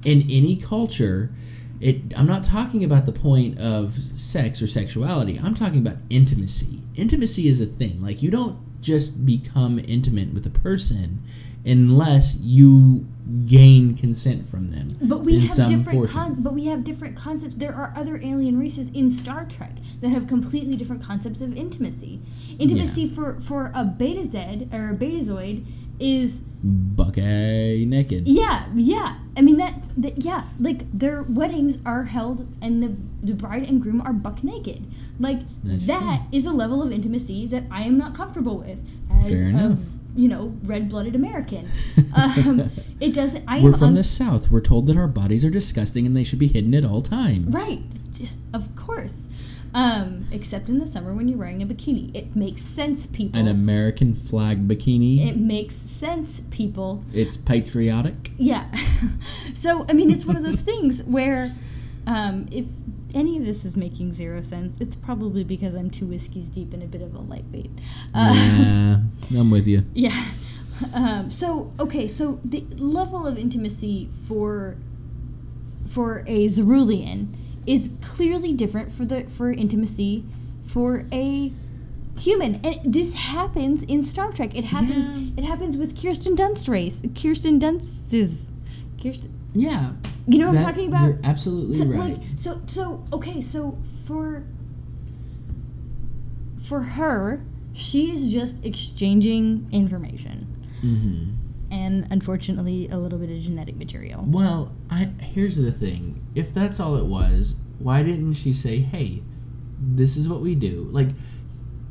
In any culture, it I'm not talking about the point of sex or sexuality. I'm talking about intimacy. Intimacy is a thing. Like you don't just become intimate with a person unless you gain consent from them. But we have different. Con- but we have different concepts. There are other alien races in Star Trek that have completely different concepts of intimacy. Intimacy for for a Betazed or a Betazoid is Buckeye naked. yeah yeah. I mean that, that yeah like their weddings are held and the the bride and groom are buck naked. Like That's that is a level of intimacy that I am not comfortable with as Fair a enough. you know red blooded American. um, it doesn't. I We're from un- the South. We're told that our bodies are disgusting and they should be hidden at all times. Right, of course. Um, except in the summer when you're wearing a bikini. It makes sense, people. An American flag bikini. it makes sense, people. it's patriotic. Yeah. so, I mean, it's one of those things where um, if any of this is making zero sense, it's probably because I'm two whiskeys deep and a bit of a lightweight. Uh, yeah, I'm with you. Yeah. Um, so okay, so the level of intimacy for for a Xyrillian is clearly different for the for intimacy for a human, and this happens in Star Trek. It happens. It happens with Kirsten Dunst race. Kirsten Dunst's. Kirsten. Yeah. You know what I'm talking about? You're absolutely So, right. like, so so okay, so for for her, she is just exchanging information hmm and unfortunately a little bit of genetic material. Well, I here's the thing. If that's all it was, why didn't she say, "Hey, this is what we do"? Like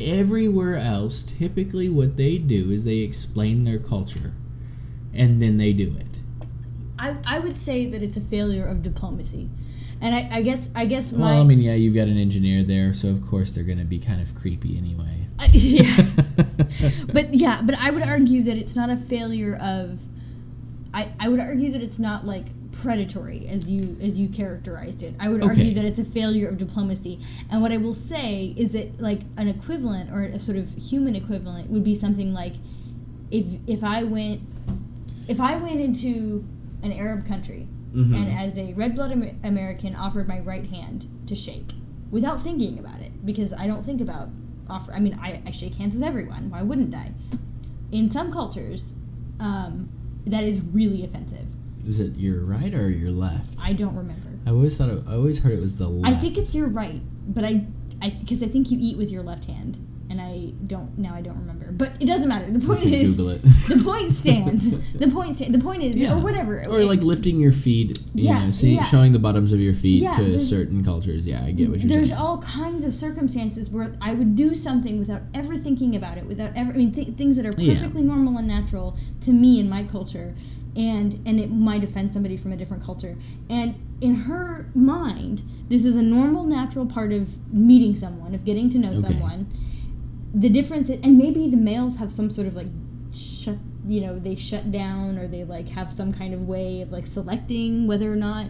everywhere else, typically what they do is they explain their culture and then they do it. I, I would say that it's a failure of diplomacy. And I, I guess I guess my Well, I mean, yeah, you've got an engineer there, so of course they're going to be kind of creepy anyway. I- uh, yeah. but yeah, but I would argue that it's not a failure of I, I would argue that it's not like predatory as you as you characterized it. I would Okay. argue that it's a failure of diplomacy. And what I will say is that like an equivalent or a sort of human equivalent would be something like if if I went if I went into an Arab country Mhm. and as a red blood Amer- American offered my right hand to shake without thinking about it because I don't think about offer. I mean, I, I shake hands with everyone. Why wouldn't I? In some cultures, um, that is really offensive. Is it your right or your left? I don't remember. I always thought it, I always heard it was the left. I think it's your right, but I, I because I think you eat with your left hand, and I don't now. I don't remember, but it doesn't matter. The point is, Google it. the point stands. the point sta- The point is, Yeah. or whatever. Or like lifting your feet, you Yeah, know, see, yeah. showing the bottoms of your feet to certain cultures. Yeah, I get what you're There's saying. There's all kinds of circumstances where I would do something without ever thinking about it, without ever. I mean, th- things that are perfectly normal and natural to me in my culture, and and it might offend somebody from a different culture. And in her mind, this is a normal, natural part of meeting someone, of getting to know Okay. someone. The difference, is, and maybe the males have some sort of like shut, you know, they shut down or they like have some kind of way of like selecting whether or not.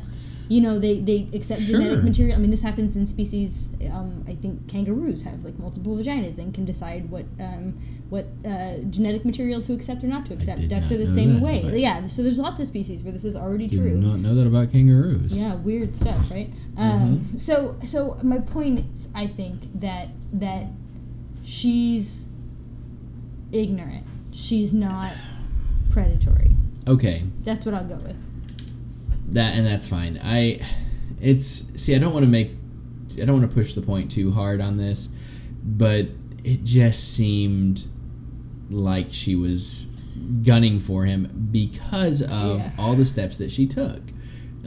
You know, they, they accept genetic material. I mean, this happens in species. Um, I think kangaroos have like multiple vaginas and can decide what um, what uh, genetic material to accept or not to accept. Ducks are the same that, way. Yeah, so there's lots of species where this is already Did true. not know that about kangaroos. Yeah, weird stuff, right? Um, So, so my point is, I think that that she's ignorant. She's not predatory. Okay, That's what I'll go with. that and that's fine. I, it's see, I don't want to make, I don't want to push the point too hard on this, but it just seemed like she was gunning for him because of Yeah. all the steps that she took.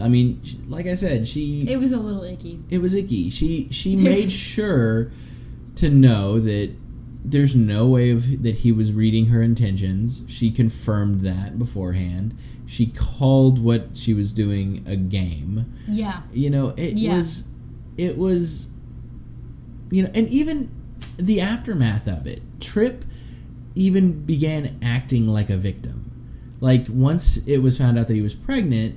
I mean, like I said, she It was a little icky. it was icky. She she made sure to know that there's no way of that he was reading her intentions. She confirmed that beforehand. She called what she was doing a game. Yeah. You know, it Yeah. was it was you know, and even the aftermath of it. Trip even began acting like a victim. Like once it was found out that he was pregnant,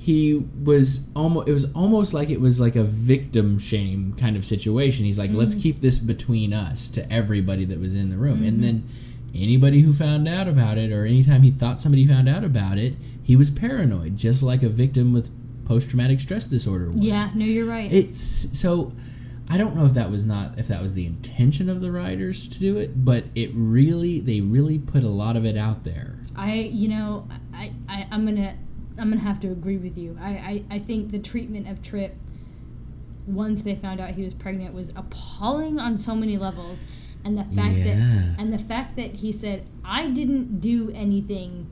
he was almost it was almost like it was like a victim shame kind of situation. He's like, "Let's mm-hmm. keep this between us" to everybody that was in the room. And mm-hmm. then anybody who found out about it or anytime he thought somebody found out about it, he was paranoid, just like a victim with post-traumatic stress disorder would Yeah. No, you're right. it's so i don't know if that was not if that was the intention of the writers to do it but it really they really put a lot of it out there I, you know, I, I, I'm gonna, I'm gonna have to agree with you. I, I, I think the treatment of Trip, once they found out he was pregnant, was appalling on so many levels, and the fact Yeah. that, and the fact that he said, "I didn't do anything,"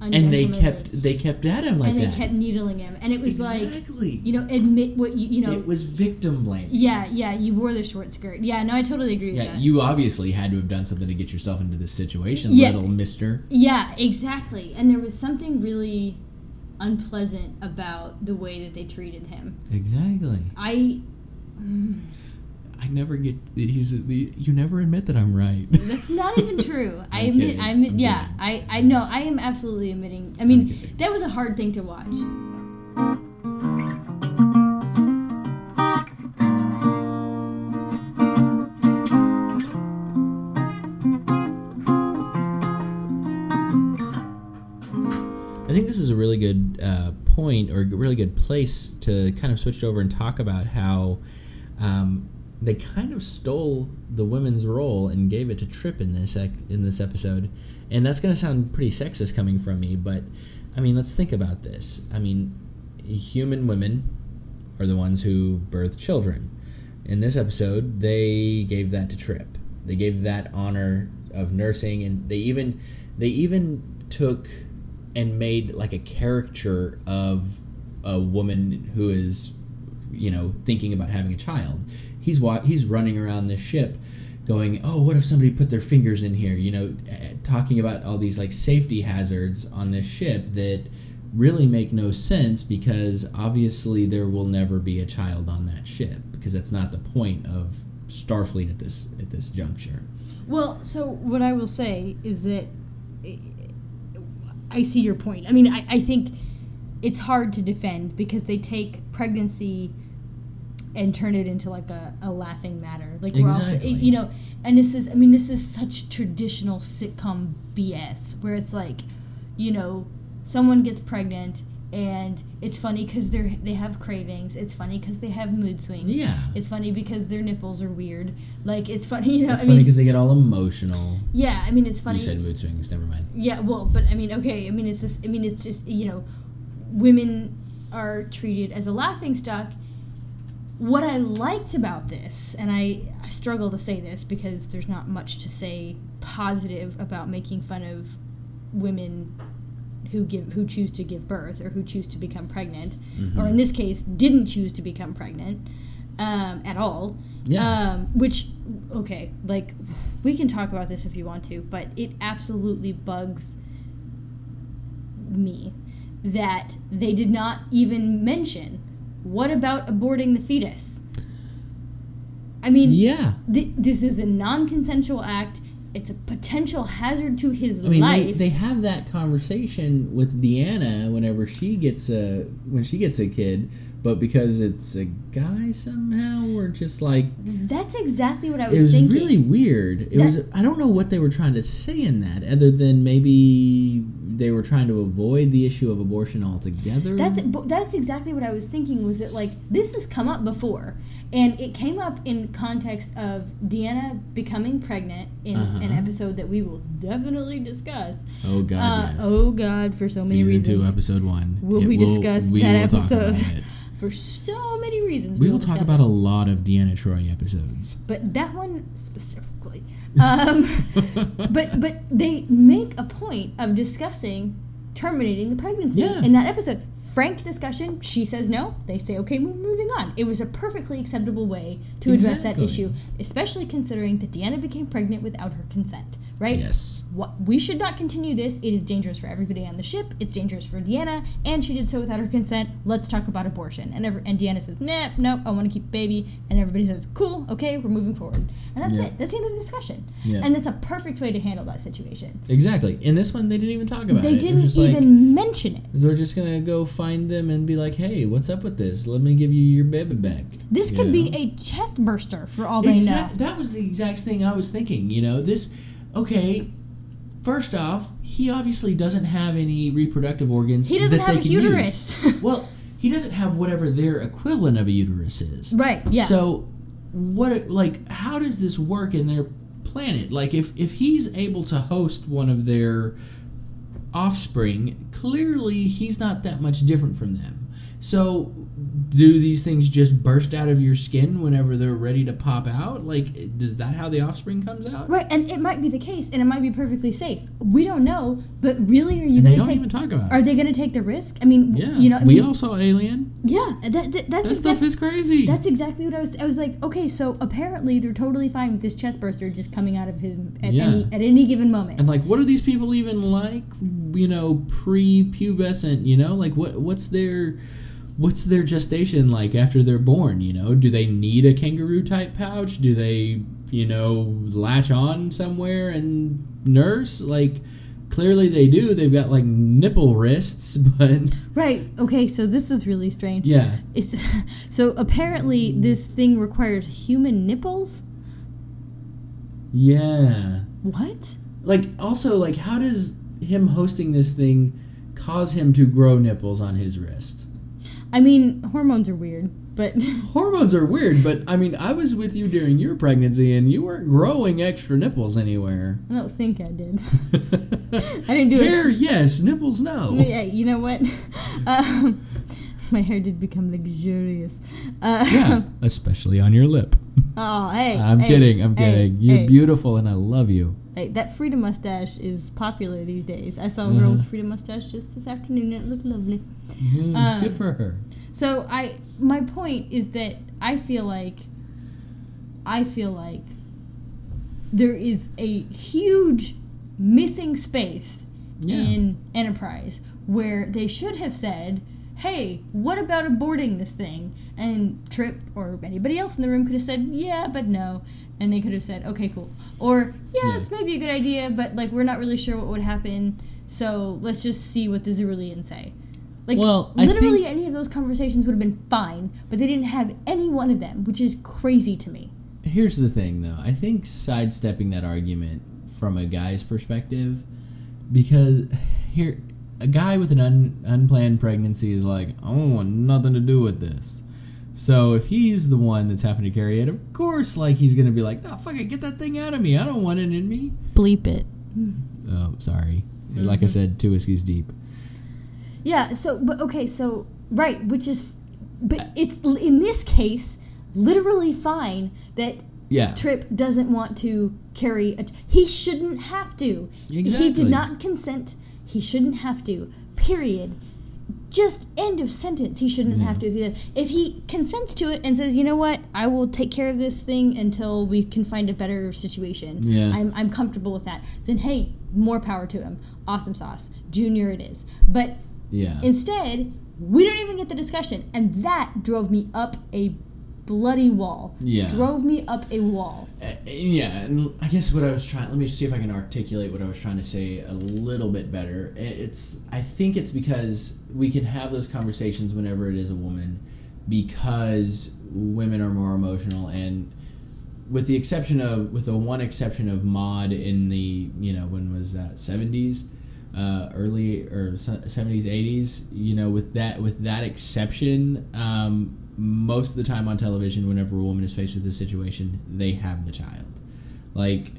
and they kept they kept at him like that. and they kept needling him, and it was like, exactly you know, admit what you, you know, it was victim blaming yeah, yeah, you wore the short skirt. Yeah, no, I totally agree with yeah that. you obviously had to have done something to get yourself into this situation Yeah. little mister Yeah, exactly. And there was something really unpleasant about the way that they treated him. exactly I I never get. He's the. You never admit that I'm right. That's not even true. I admit. kidding. I admit. I'm yeah. kidding. I. I know. I am absolutely admitting. I mean, that was a hard thing to watch. Is a really good uh, point or a really good place to kind of switch over and talk about how um, they kind of stole the women's role and gave it to Trip in this ec- in this episode, and that's going to sound pretty sexist coming from me, but I mean, let's think about this. I mean, human women are the ones who birth children. In this episode, they gave that to Trip. They gave that honor of nursing, and they even they even took and made like a caricature of a woman who is, you know, thinking about having a child. He's wa- he's running around this ship, going, "Oh, what if somebody put their fingers in here?" You know, eh, talking about all these like safety hazards on this ship that really make no sense because obviously there will never be a child on that ship because that's not the point of Starfleet at this at this juncture. Well, so what I will say is that eh, I see your point. I mean, I, I think it's hard to defend because they take pregnancy and turn it into like a, a laughing matter. Like we're also, Exactly. you know, and this is, I mean, this is such traditional sitcom BS where it's like, you know, someone gets pregnant and it's funny because they're they have cravings. It's funny because they have mood swings. Yeah. It's funny because their nipples are weird. Like it's funny, you know. It's I funny because they get all emotional. yeah, I mean it's funny. You said mood swings. Never mind. Yeah, well, but I mean, okay, I mean it's just, I mean it's just you know, women are treated as a laughing stock. What I liked about this, and I, I struggle to say this because there's not much to say positive about making fun of women who give who choose to give birth or who choose to become pregnant, or in this case, didn't choose to become pregnant um, at all. Yeah. Um, which, okay, like we can talk about this if you want to, but it absolutely bugs me that they did not even mention what about aborting the fetus. I mean, Yeah. th- this is a non-consensual act. It's a potential hazard to his I mean, they, they have that conversation with Deanna whenever she gets a when she gets a kid, but because it's a guy somehow, we're just like That's exactly what I was, it was thinking. really weird. It That- was I don't know what they were trying to say in that, other than maybe they were trying to avoid the issue of abortion altogether. That's that's exactly what I was thinking. Was that like this has come up before, and it came up in context of Deanna becoming pregnant in an Uh-huh. episode that we will definitely discuss. oh God, Uh, yes. Oh God, for so many Season reasons. two, episode one. Will It we will- discuss we that will episode? For so many reasons. We will talk about it. a lot of Deanna Troy episodes. but that one specifically. Um, but but they make a point of discussing terminating the pregnancy Yeah. in that episode. Frank discussion. She says no. They say okay, move, moving on. It was a perfectly acceptable way to address that issue, especially considering that Deanna became pregnant without her consent. Right? Yes. What we should not continue this. It is dangerous for everybody on the ship. It's dangerous for Deanna, and she did so without her consent. Let's talk about abortion. And every, and Deanna says, "Nah, nope, I want to keep baby." And everybody says, "Cool, okay, we're moving forward." And that's Yeah. it. That's the end of the discussion. Yeah. And that's a perfect way to handle that situation. Exactly. In this one, they didn't even talk about They it. Was didn't even like mention it. they're just gonna go find them and be like, "Hey, what's up with this? Let me give you your baby back." This You could be a chest burster for all they know. That was the exact thing I was thinking. You know, this. Okay, first off, he obviously doesn't have any reproductive organs. He doesn't that have they a uterus. well, he doesn't have whatever their equivalent of a uterus is. Right, yeah. So, what? Like, how does this work in their planet? Like, if if he's able to host one of their offspring, clearly he's not that much different from them. So, do these things just burst out of your skin whenever they're ready to pop out? Like, does that how the offspring comes out? Right, and it might be the case, and it might be perfectly safe. We don't know, but really, are you And they going to don't take? even talk about Are they going to take the risk? I mean, Yeah, you know, I we mean, all saw Alien. yeah, that, that, that's That exact- stuff is crazy. That's exactly what I was. I was like, okay, so apparently they're totally fine with this chest burster just coming out of him at Yeah. any at any given moment. And like, what are these people even like? You know, pre-pubescent. You know, like what what's their what's their gestation like after they're born? You know, do they need a kangaroo type pouch? Do they, you know, latch on somewhere and nurse? Like, clearly they do. They've got like nipple wrists, but Right. Okay. So this is really strange. yeah. It's, so apparently this thing requires human nipples. Yeah. What? Like, also, like, how does him hosting this thing cause him to grow nipples on his wrist? I mean, hormones are weird, but Hormones are weird, but I mean, I was with you during your pregnancy and you weren't growing extra nipples anywhere. I don't think I did. I didn't do it. Hair, yes, nipples, no. Yeah, you know what? Um, my hair did become luxurious. Uh, Yeah, especially on your lip. Oh, hey. I'm hey, kidding, I'm hey, kidding. You're hey. beautiful and I love you. Hey, that Frida mustache is popular these days. I saw a girl with Uh-huh. Frida mustache just this afternoon. and It looked lovely. Mm, Um, Good for her. So I, my point is that I feel like, I feel like there is a huge missing space Yeah. in Enterprise where they should have said, "Hey, what about aborting this thing?" And Trip or anybody else in the room could have said, "Yeah, but no." And they could have said, "Okay, cool." Or, "Yeah, Yeah. it's maybe a good idea, but like we're not really sure what would happen, so let's just see what the Xyrillians say." Like Well, literally any of those conversations would have been fine, but they didn't have any one of them, which is crazy to me. Here's the thing, though. I think sidestepping that argument from a guy's perspective, because here, a guy with an un, unplanned pregnancy is like, I don't want nothing to do with this. So if he's the one that's having to carry it, of course, like he's gonna be like, "No, fuck it, get that thing out of me. I don't want it in me." Bleep it. Oh, sorry. Mm-hmm. Like I said, two whiskeys deep. Yeah. So, but okay. So, right, which is, but it's in this case literally fine that Yeah. Trip doesn't want to carry. A, he shouldn't have to. Exactly. He did not consent. He shouldn't have to. Period. Just end of sentence. He shouldn't have to. If he, if he consents to it and says, "You know what? I will take care of this thing until we can find a better situation. Yeah. I'm, I'm comfortable with that." Then hey, more power to him. Awesome sauce, Junior. It is. But Yeah. Instead, we don't even get the discussion, and that drove me up a bloody wall. Yeah. Drove me up a wall. Yeah, and I guess what I was trying. Let me see if I can articulate what I was trying to say a little bit better. It's. I think it's because we can have those conversations whenever it is a woman, because women are more emotional, and with the exception of, with the one exception of Maude in the, you know, when was that seventies, uh, early or seventies, eighties. You know, with that with that exception, um, most of the time on television, whenever a woman is faced with this situation, they have the child. Like,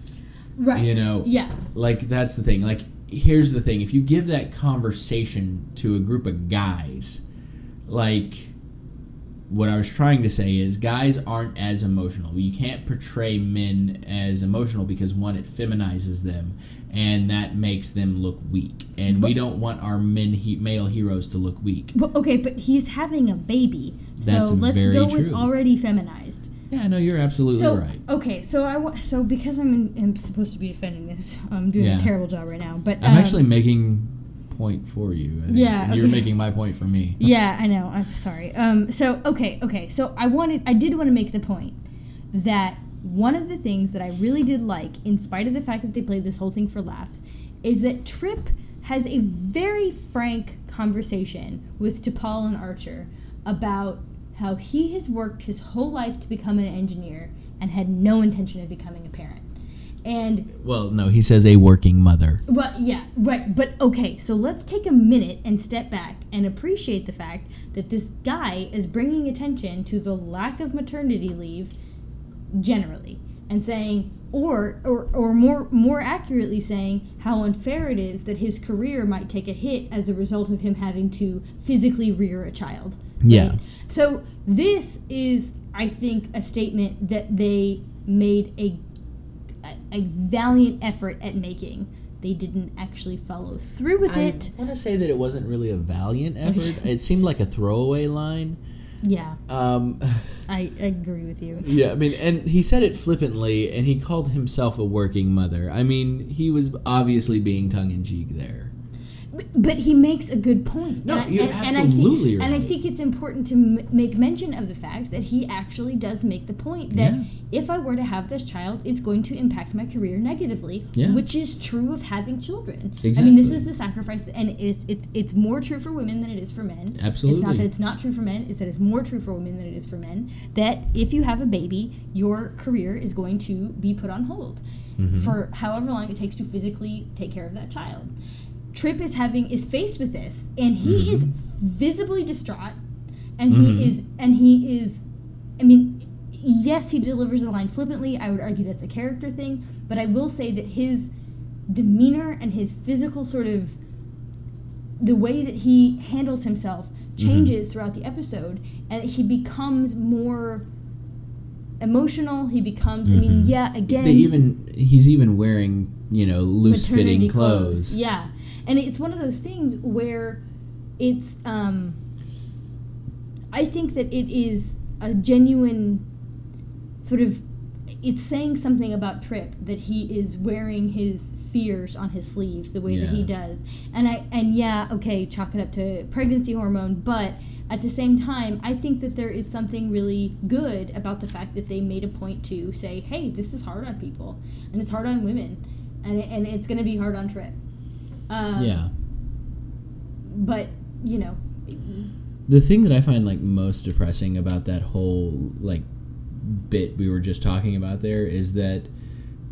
Right. you know, Yeah. like that's the thing. Like, here's the thing: if you give that conversation to a group of guys, like what I was trying to say is guys aren't as emotional. You can't portray men as emotional because one, it feminizes them, and that makes them look weak. And we don't want our men he- male heroes to look weak. Well, okay, but he's having a baby, That's so let's go with true. already feminized. Yeah, no, you're absolutely So right. okay, so I so because I'm, in, I'm supposed to be defending this, I'm doing Yeah. a terrible job right now. But I'm um, actually making point for you. I think, Yeah, and you're making my point for me. Yeah, I know. I'm sorry. Um, so okay, okay. So I wanted, I did want to make the point that one of the things that I really did like, in spite of the fact that they played this whole thing for laughs, is that Trip has a very frank conversation with T'Pol and Archer about how he has worked his whole life to become an engineer and had no intention of becoming a parent. And Well, no, he says a working mother. well, yeah, right. But okay, so let's take a minute and step back and appreciate the fact that this guy is bringing attention to the lack of maternity leave generally and saying or or, or more more accurately saying how unfair it is that his career might take a hit as a result of him having to physically rear a child. Yeah. So this is I think a statement that they made a a, a valiant effort at making. They didn't actually follow through with it. I want to say that it wasn't really a valiant effort. it seemed like a throwaway line. Yeah, Um, I agree with you. yeah, I mean, and he said it flippantly, and he called himself a working mother. I mean, he was obviously being tongue in cheek there. But he makes a good point. No, and I- you're and, absolutely and I think, and I think it's important to m- make mention of the fact that he actually does make the point that Yeah. if I were to have this child, it's going to impact my career negatively, Yeah. which is true of having children. Exactly. I mean, this is the sacrifice, and it's it's it's more true for women than it is for men. Absolutely. It's not that it's not true for men; it's that it's more true for women than it is for men. That if you have a baby, your career is going to be put on hold Mm-hmm. for however long it takes to physically take care of that child. Trip is having is faced with this, and he Mm-hmm. is visibly distraught, and he mm-hmm. is and he is. I mean, yes, he delivers the line flippantly. I would argue that's a character thing, but I will say that his demeanor and his physical sort of the way that he handles himself mm-hmm. changes throughout the episode, and he becomes more emotional. He becomes. I mean, mm-hmm. yeah, again, They even he's even wearing you know loose fitting maternity clothes. Yeah, and it's one of those things where it's. Um, I think that it is a genuine sort of. It's saying something about Trip that he is wearing his fears on his sleeve the way that he does, and I and yeah, okay, chalk it up to pregnancy hormone, but at the same time, I think that there is something really good about the fact that they made a point to say, hey, this is hard on people, and it's hard on women, and, it, and it's going to be hard on Trip. Um, yeah. But, you know, The thing that I find like most depressing about that whole like bit we were just talking about there is that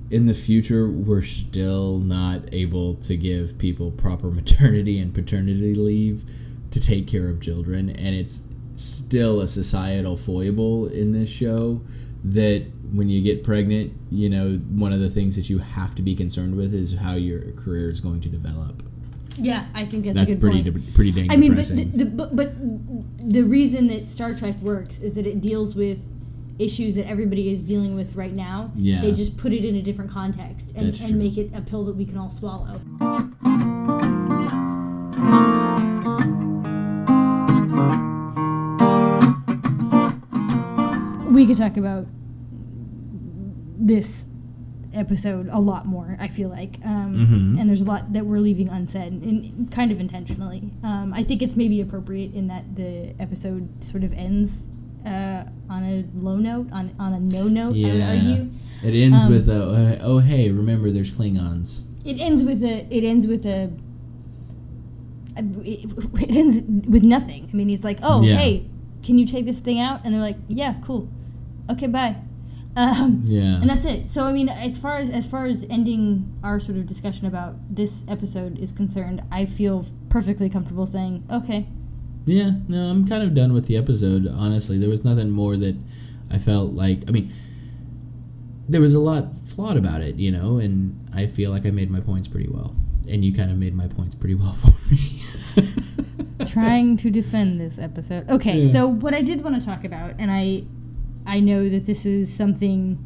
in the future we're still not able to give people proper maternity and paternity leave to take care of children and it's still a societal foible in this show that when you get pregnant you know one of the things that you have to be concerned with is how your career is going to develop yeah, I think that's, that's a good pretty de- pretty dang I mean, but the, the, but, but the reason that Star Trek works is that it deals with issues that everybody is dealing with right now. Yeah. They just put it in a different context and, and make it a pill that we can all swallow. We could talk about this episode a lot more. I feel like, um, Mhm. and there's a lot that we're leaving unsaid, and kind of intentionally. Um, I think it's maybe appropriate in that the episode sort of ends uh, on a low note, on on a no note. Yeah. It ends Um, with a, uh, oh hey, remember there's Klingons. It ends with a. It ends with a. It, it ends with nothing. I mean, he's like, "Oh, Yeah. hey, can you take this thing out?" And they're like, "Yeah, cool. Okay, bye." Um, Yeah. and that's it. So I mean, as far as as far as ending our sort of discussion about this episode is concerned, I feel perfectly comfortable saying, "Okay, Yeah, no, I'm kind of done with the episode, honestly. There was nothing more that I felt like I mean there was a lot flawed about it, you know, and I feel like I made my points pretty well. And you kind of made my points pretty well for me. trying to defend this episode. Okay, Yeah. so what I did want to talk about, and I, I know that this is something.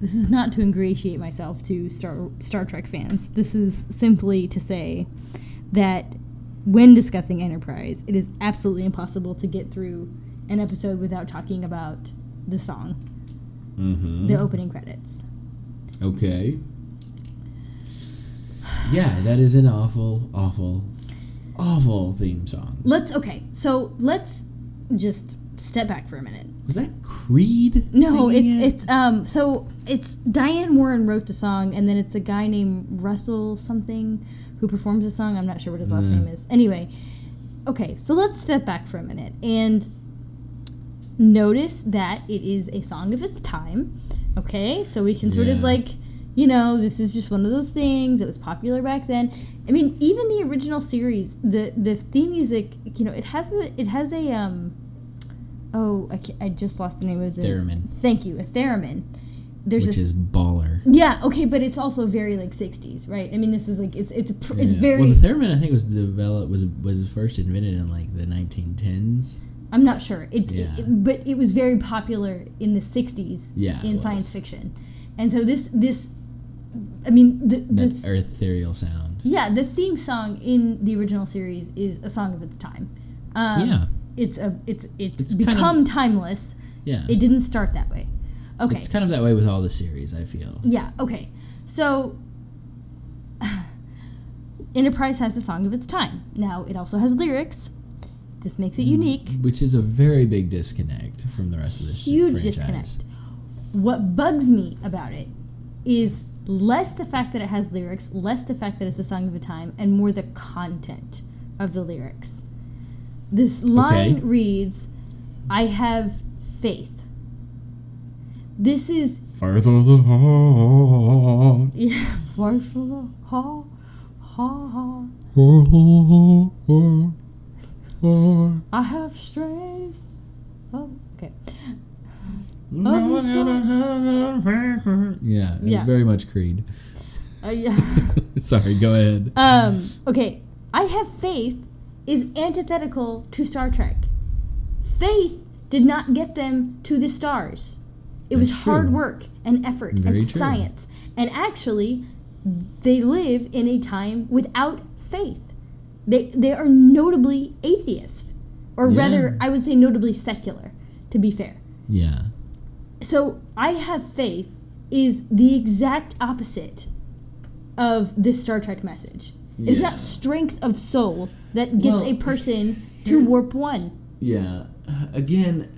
This is not to ingratiate myself to Star Star Trek fans. This is simply to say that when discussing Enterprise, it is absolutely impossible to get through an episode without talking about the song, mm-hmm. the opening credits. Okay. Yeah, that is an awful, awful, awful theme song. Let's okay. So let's just step back for a minute. Was that Creed? No, it's it? it's um so it's Diane Warren wrote the song and then it's a guy named Russell something who performs the song. I'm not sure what his last Mm. name is. Anyway, okay, so let's step back for a minute and notice that it is a song of its time. Okay? So we can sort of like you know, this is just one of those things that was popular back then. I mean, even the original series, the the theme music, you know, it has a it has a um oh, I, I just lost the name of the Theremin. Thank you, a theremin. There's which a is baller. yeah, okay, but it's also very like '60s, right? I mean, this is like it's it's pr- it's very. well. The theremin I think was developed was was first invented in like the 1910s. I'm not sure. It, Yeah. it- but it was very popular in the '60s Yeah, in science fiction, and so this this, I mean the the ethereal sound. yeah the theme song in the original series is a song of its time. Um, Yeah. It's a it's it's, It's kind of- become timeless. Yeah, It didn't start that way. Okay. it's kind of that way with all the series. I feel. Yeah, okay. So Enterprise has a song of its time. Now, it also has lyrics. This makes it mm, unique. Which is a very big disconnect from the rest of the Huge franchise. disconnect. What bugs me about it is less the fact that it has lyrics, less the fact that it's a song of a time, and more the content of the lyrics. This line Okay. reads, I have faith. This is of the heart. yeah, voice of the ha ha ha. I have strength. Oh, okay. Yeah, Yeah. very much Creed. Uh, yeah. Sorry, go ahead. Um, okay, I have faith is antithetical to Star Trek. Faith did not get them to the stars. It was That's hard true. work and effort Very and true. science. And actually, they live in a time without faith. They they are notably atheist, or Yeah. rather, I would say notably secular. To be fair, Yeah. so I have faith is the exact opposite of this Star Trek message. It's Yeah. not strength of soul that gets Well, a person to warp one. Yeah. Again,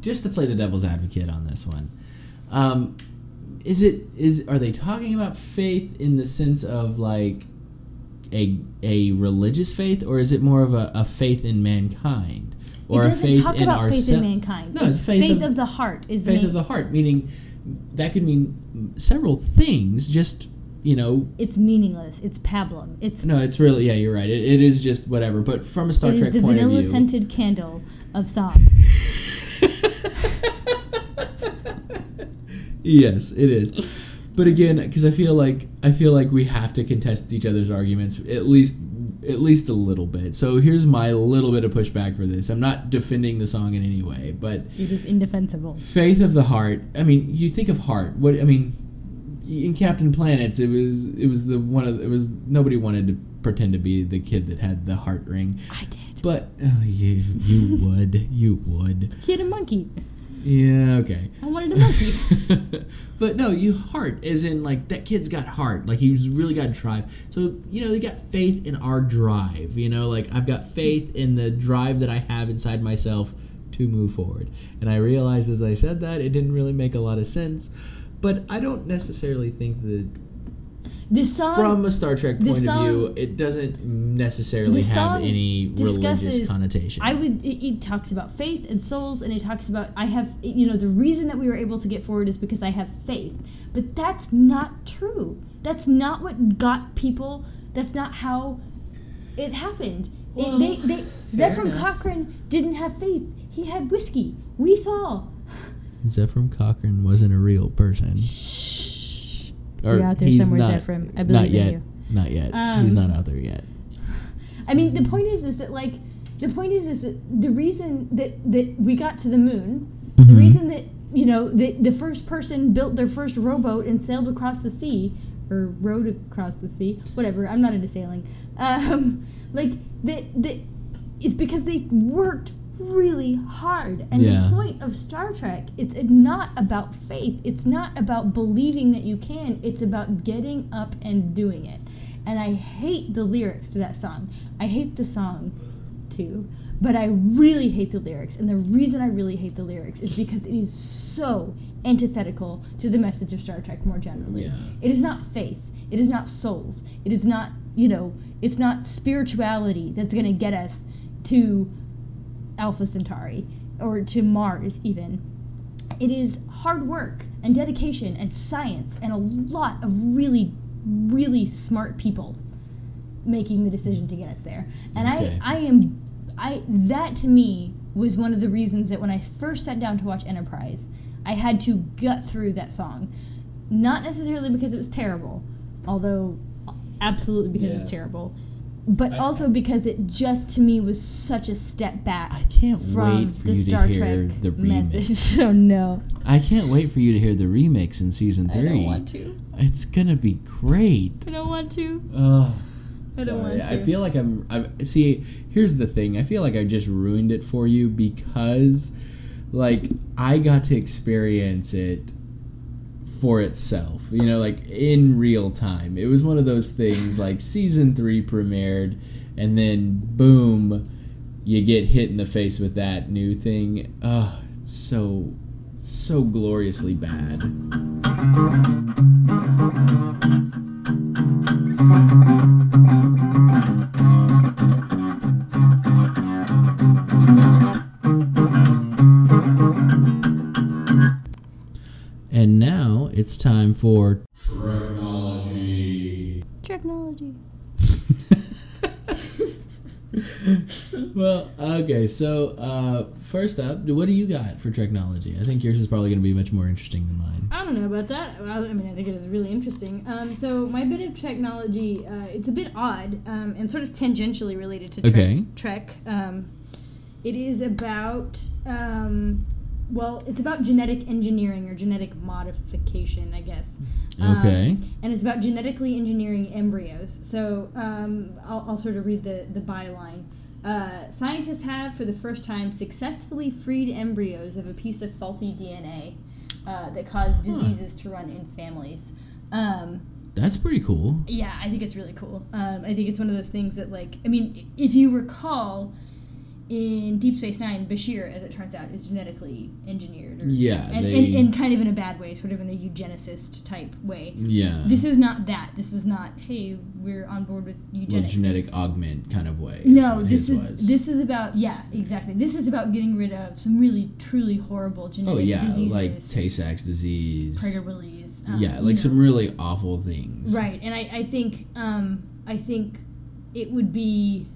just to play the devil's advocate on this one, um, is it is are they talking about faith in the sense of like a a religious faith, or is it more of a, a faith in mankind, or a faith talk in about faith in mankind. No, it's faith of- of, the heart. Is Faith main- of the heart, meaning that could mean several things. Just you know, It's meaningless. It's pablum. It's no, it's really yeah, you're right. It, it is just whatever. But from a Star Trek the point of vanilla view, scented candle of songs. Yes, it is. But again, because I feel like I feel like we have to contest each other's arguments at least at least a little bit. So here's my little bit of pushback for this. I'm not defending the song in any way, but it is indefensible. faith of the heart. I mean, you think of heart. What I mean, in Captain Planets, it was it was the one of it was nobody wanted to pretend to be the kid that had the heart ring. I did. But oh, you you would you would He had a monkey. yeah okay. I wanted a monkey. but no, you heart as in like that kid's got heart. Like he's really got drive. So you know they got faith in our drive. You know, like I've got faith in the drive that I have inside myself to move forward. And I realized as I said that it didn't really make a lot of sense. But I don't necessarily think that song from a Star Trek point of view, it doesn't necessarily have any religious connotation. I would. It, it talks about faith and souls, and it talks about I have. You know, the reason that we were able to get forward is because I have faith. But that's not true. That's not what got people. That's not how it happened. Well, it, they, they, Zefram. Cochrane didn't have faith. He had whiskey. We saw. Zefram Cochrane wasn't a real person. You're out there somewhere, not- Zefram. I not believe in yet. you. Not yet. Um, he's not out there yet. I mean, the point is, is that like, the point is, is that the reason that that we got to the moon, the Mhm. reason that you know the the first person built their first rowboat and sailed across the sea, or rowed across the sea, whatever. I'm not into sailing. Um, like that that it's because they worked really hard. And Yeah. the point of Star Trek is it's not about faith. It's not about believing that you can. It's about getting up and doing it. And I hate the lyrics to that song. I hate the song too, but I really hate the lyrics. And the reason I really hate the lyrics is because it is so antithetical to the message of Star Trek more generally. Yeah. It is not faith. It is not souls. It is not, you know, it's not spirituality that's going to get us to Alpha Centauri or to Mars even. It is hard work and dedication and science and a lot of really, really smart people making the decision to get us there. And Okay. I, I am, I that to me was one of the reasons that when I first sat down to watch Enterprise, I had to gut through that song, not necessarily because it was terrible, although absolutely because Yeah. it's terrible, but I- also because it just to me was such a step back I can't from wait for the you Star to hear Trek the message. remix. So no, I can't wait for you to hear the remix in season three. I three. don't want to. It's gonna be great. I don't want to. Oh, I don't sorry. want to. I feel like I'm. I see. Here's the thing. I feel like I just ruined it for you because, like, I got to experience it for itself. You know, like in real time. It was one of those things like season three premiered, and then boom, you get hit in the face with that new thing. Oh, it's so so gloriously bad. It's time for technology. Technology. Well, okay, so uh, first up, what do you got for technology? I think yours is probably going to be much more interesting than mine. I don't know about that. Well, I mean, I think it is really interesting. Um, so my bit of technology, uh, it's a bit odd um, and sort of tangentially related to Trek. Okay. Trek. Um, it is about, um, well, it's about genetic engineering or genetic modification, I guess. Um, Okay. and it's about genetically engineering embryos. So um, I'll, I'll sort of read the, the byline. Uh, scientists have, for the first time, successfully freed embryos of a piece of faulty DNA uh, that caused diseases to run in families. Um, That's pretty cool. yeah, I think it's really cool. Um, I think it's one of those things that, like, I mean, if you recall, in Deep Space Nine, Bashir, as it turns out, is genetically engineered. Or, Yeah, and, they- and, and kind of in a bad way, sort of in a eugenicist type way. Yeah. This is not that. This is not. Hey, we're on board with well, genetic augment kind of way. is no, what this his is was. this is about yeah, exactly. This is about getting rid of some really truly horrible genetic diseases. Oh yeah, diseases. like Tay-Sachs disease. Prader-Willis. um, yeah, like know. some really awful things. Right, and I, I think um, I think it would be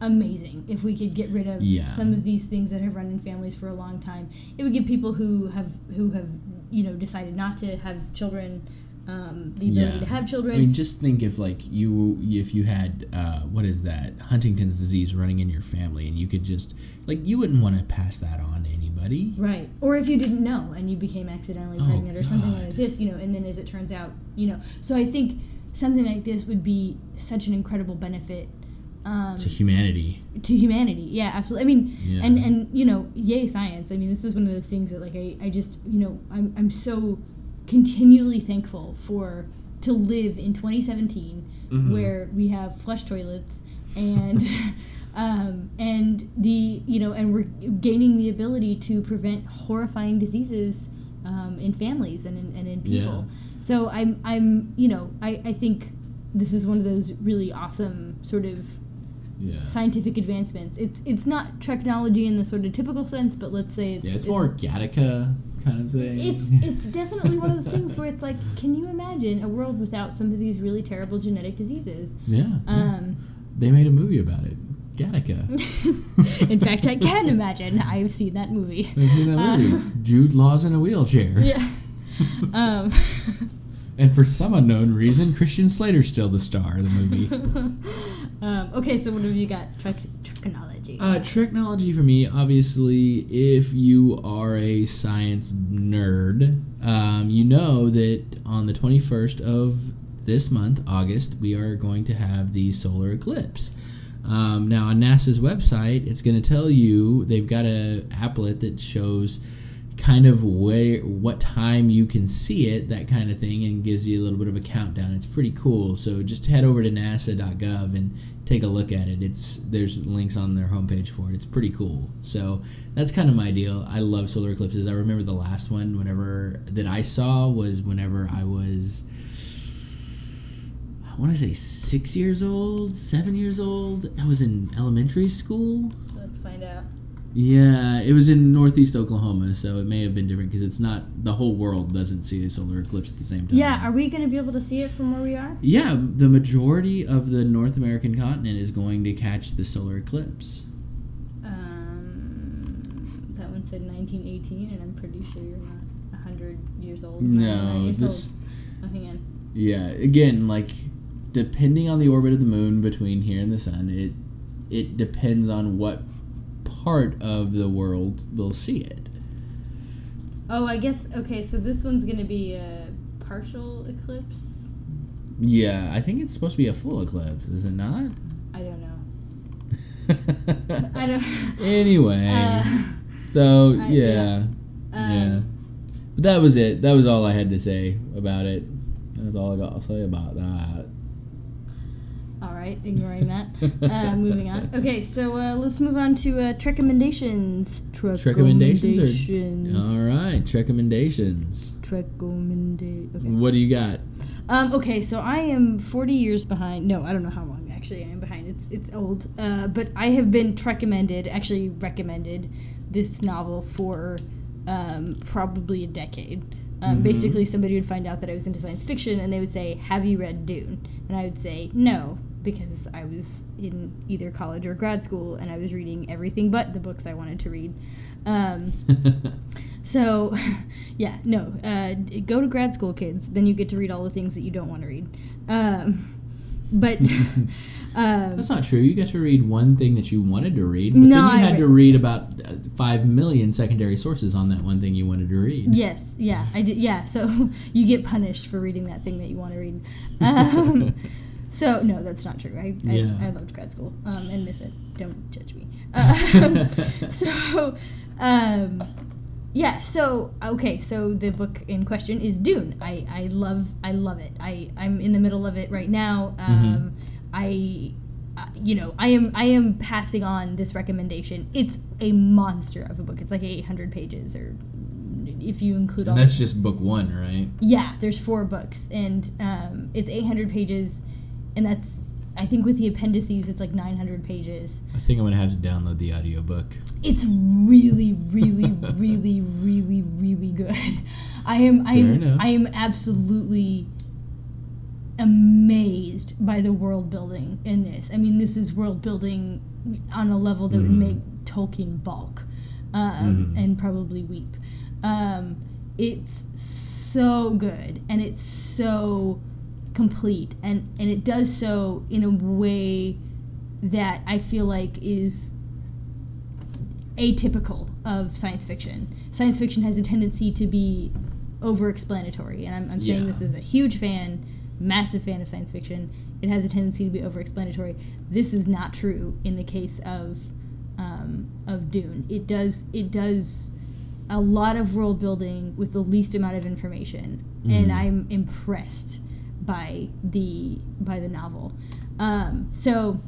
amazing if we could get rid of Yeah. some of these things that have run in families for a long time. It would give people who have who have you know decided not to have children um, the ability Yeah. to have children. I mean, just think if like you if you had uh, what is that Huntington's disease running in your family, and you could just like you wouldn't want to pass that on to anybody. Right. Or if you didn't know and you became accidentally Oh, pregnant or something like this, you know, and then as it turns out, you know. So I think something like this would be such an incredible benefit um, To humanity. to humanity. Yeah, absolutely. I mean, Yeah. and and you know, yay science. I mean, this is one of those things that like I, I just you know I'm I'm so continually thankful for to live in 2017 Mhm. where we have flush toilets and um, and the you know and we're gaining the ability to prevent horrifying diseases um, in families and in, and in people. So I'm I'm you know I, I think this is one of those really awesome sort of Yeah. scientific advancements. It's it's not technology in the sort of typical sense, but let's say it's Yeah, it's more Gattaca kind of thing. It's it's definitely one of those things where it's like, can you imagine a world without some of these really terrible genetic diseases? yeah. yeah. Um, They made a movie about it. Gattaca. in fact, I can imagine. I've seen that movie. Have seen that movie? Jude Law's in a wheelchair. Yeah. Um, And for some unknown reason, Christian Slater's still the star of the movie. Um, okay, so what have you got? Trek, technology. Uh, technology for me, obviously, if you are a science nerd, um, you know that on the 21st of this month, August, we are going to have the solar eclipse. Um, now, on NASA's website, it's going to tell you they've got a applet that shows kind of where what time you can see it, that kind of thing, and gives you a little bit of a countdown. It's pretty cool. So just head over to nasa.gov and take a look at it. It's there's links on their homepage for it. It's pretty cool. So that's kind of my deal. I love solar eclipses. I remember the last one whenever that I saw was whenever I was I want to say six years old, seven years old. I was in elementary school. Let's find out. Yeah, it was in northeast Oklahoma, so it may have been different because it's not the whole world doesn't see a solar eclipse at the same time. Yeah, are we going to be able to see it from where we are? Yeah, the majority of the North American continent is going to catch the solar eclipse. Um, that one said 1918, and I'm pretty sure you're not 100 years old. No, years this. old. Oh, hang on. Yeah, again, like depending on the orbit of the moon between here and the sun, it it depends on what part of the world will see it. Oh, I guess, okay, so this one's going to be a partial eclipse? Yeah, I think it's supposed to be a full eclipse, is it not? I don't know. I don't. anyway, Uh, so I- yeah, Um, yeah. But that was it. That was all I had to say about it. That's all I got to say about that. All right, ignoring that. uh, moving on. Okay, so uh, let's move on to uh, Trek recommendations. Trek Recommendations or- recommendations. All right, recommendations. Trek recommenda- Okay. What do you got? Um, okay, so I am 40 years behind. No, I don't know how long actually I am behind. It's it's old. Uh, but I have been recommended, actually recommended, this novel for um, probably a decade. Um, Basically, somebody would find out that I was into science fiction, and they would say, "Have you read Dune?" And I would say, "No," because I was in either college or grad school, and I was reading everything but the books I wanted to read. Um, so, yeah, no. Uh, go to grad school, kids. Then you get to read all the things that you don't want to read. Um, but um, That's not true. You got to read one thing that you wanted to read, but No, then you I had to read- read about uh, five million secondary sources on that one thing you wanted to read. yes, yeah, I did. Yeah, so you get punished for reading that thing that you want to read. Um, so no, that's not true. I I, Yeah. I loved grad school um, and miss it. Don't judge me. Um, so, um, yeah. So okay. So the book in question is Dune. I, I love I love it. I I'm in the middle of it right now. Um, I. uh, You know, I am I am passing on this recommendation. It's a monster of a book. It's like 800 pages, or if you include all. And that's just book one, right? Yeah, there's four books, and um, it's 800 pages, and that's I think with the appendices, it's like 900 pages. I think I'm gonna have to download the audiobook. It's really, really, really, really, really good. I am, I am, enough. I am absolutely amazed by the world building in this. I mean, this is world building on a level that would Mhm. make Tolkien balk um, Mhm. and probably weep. Um, it's so good and it's so complete and and it does so in a way that I feel like is atypical of science fiction. Science fiction has a tendency to be over explanatory, and I'm, I'm saying Yeah. this as a huge fan, massive fan of science fiction. It has a tendency to be over explanatory. This is not true in the case of um, of Dune. It does it does a lot of world building with the least amount of information, and Mhm. I'm impressed by the by the novel. Um, so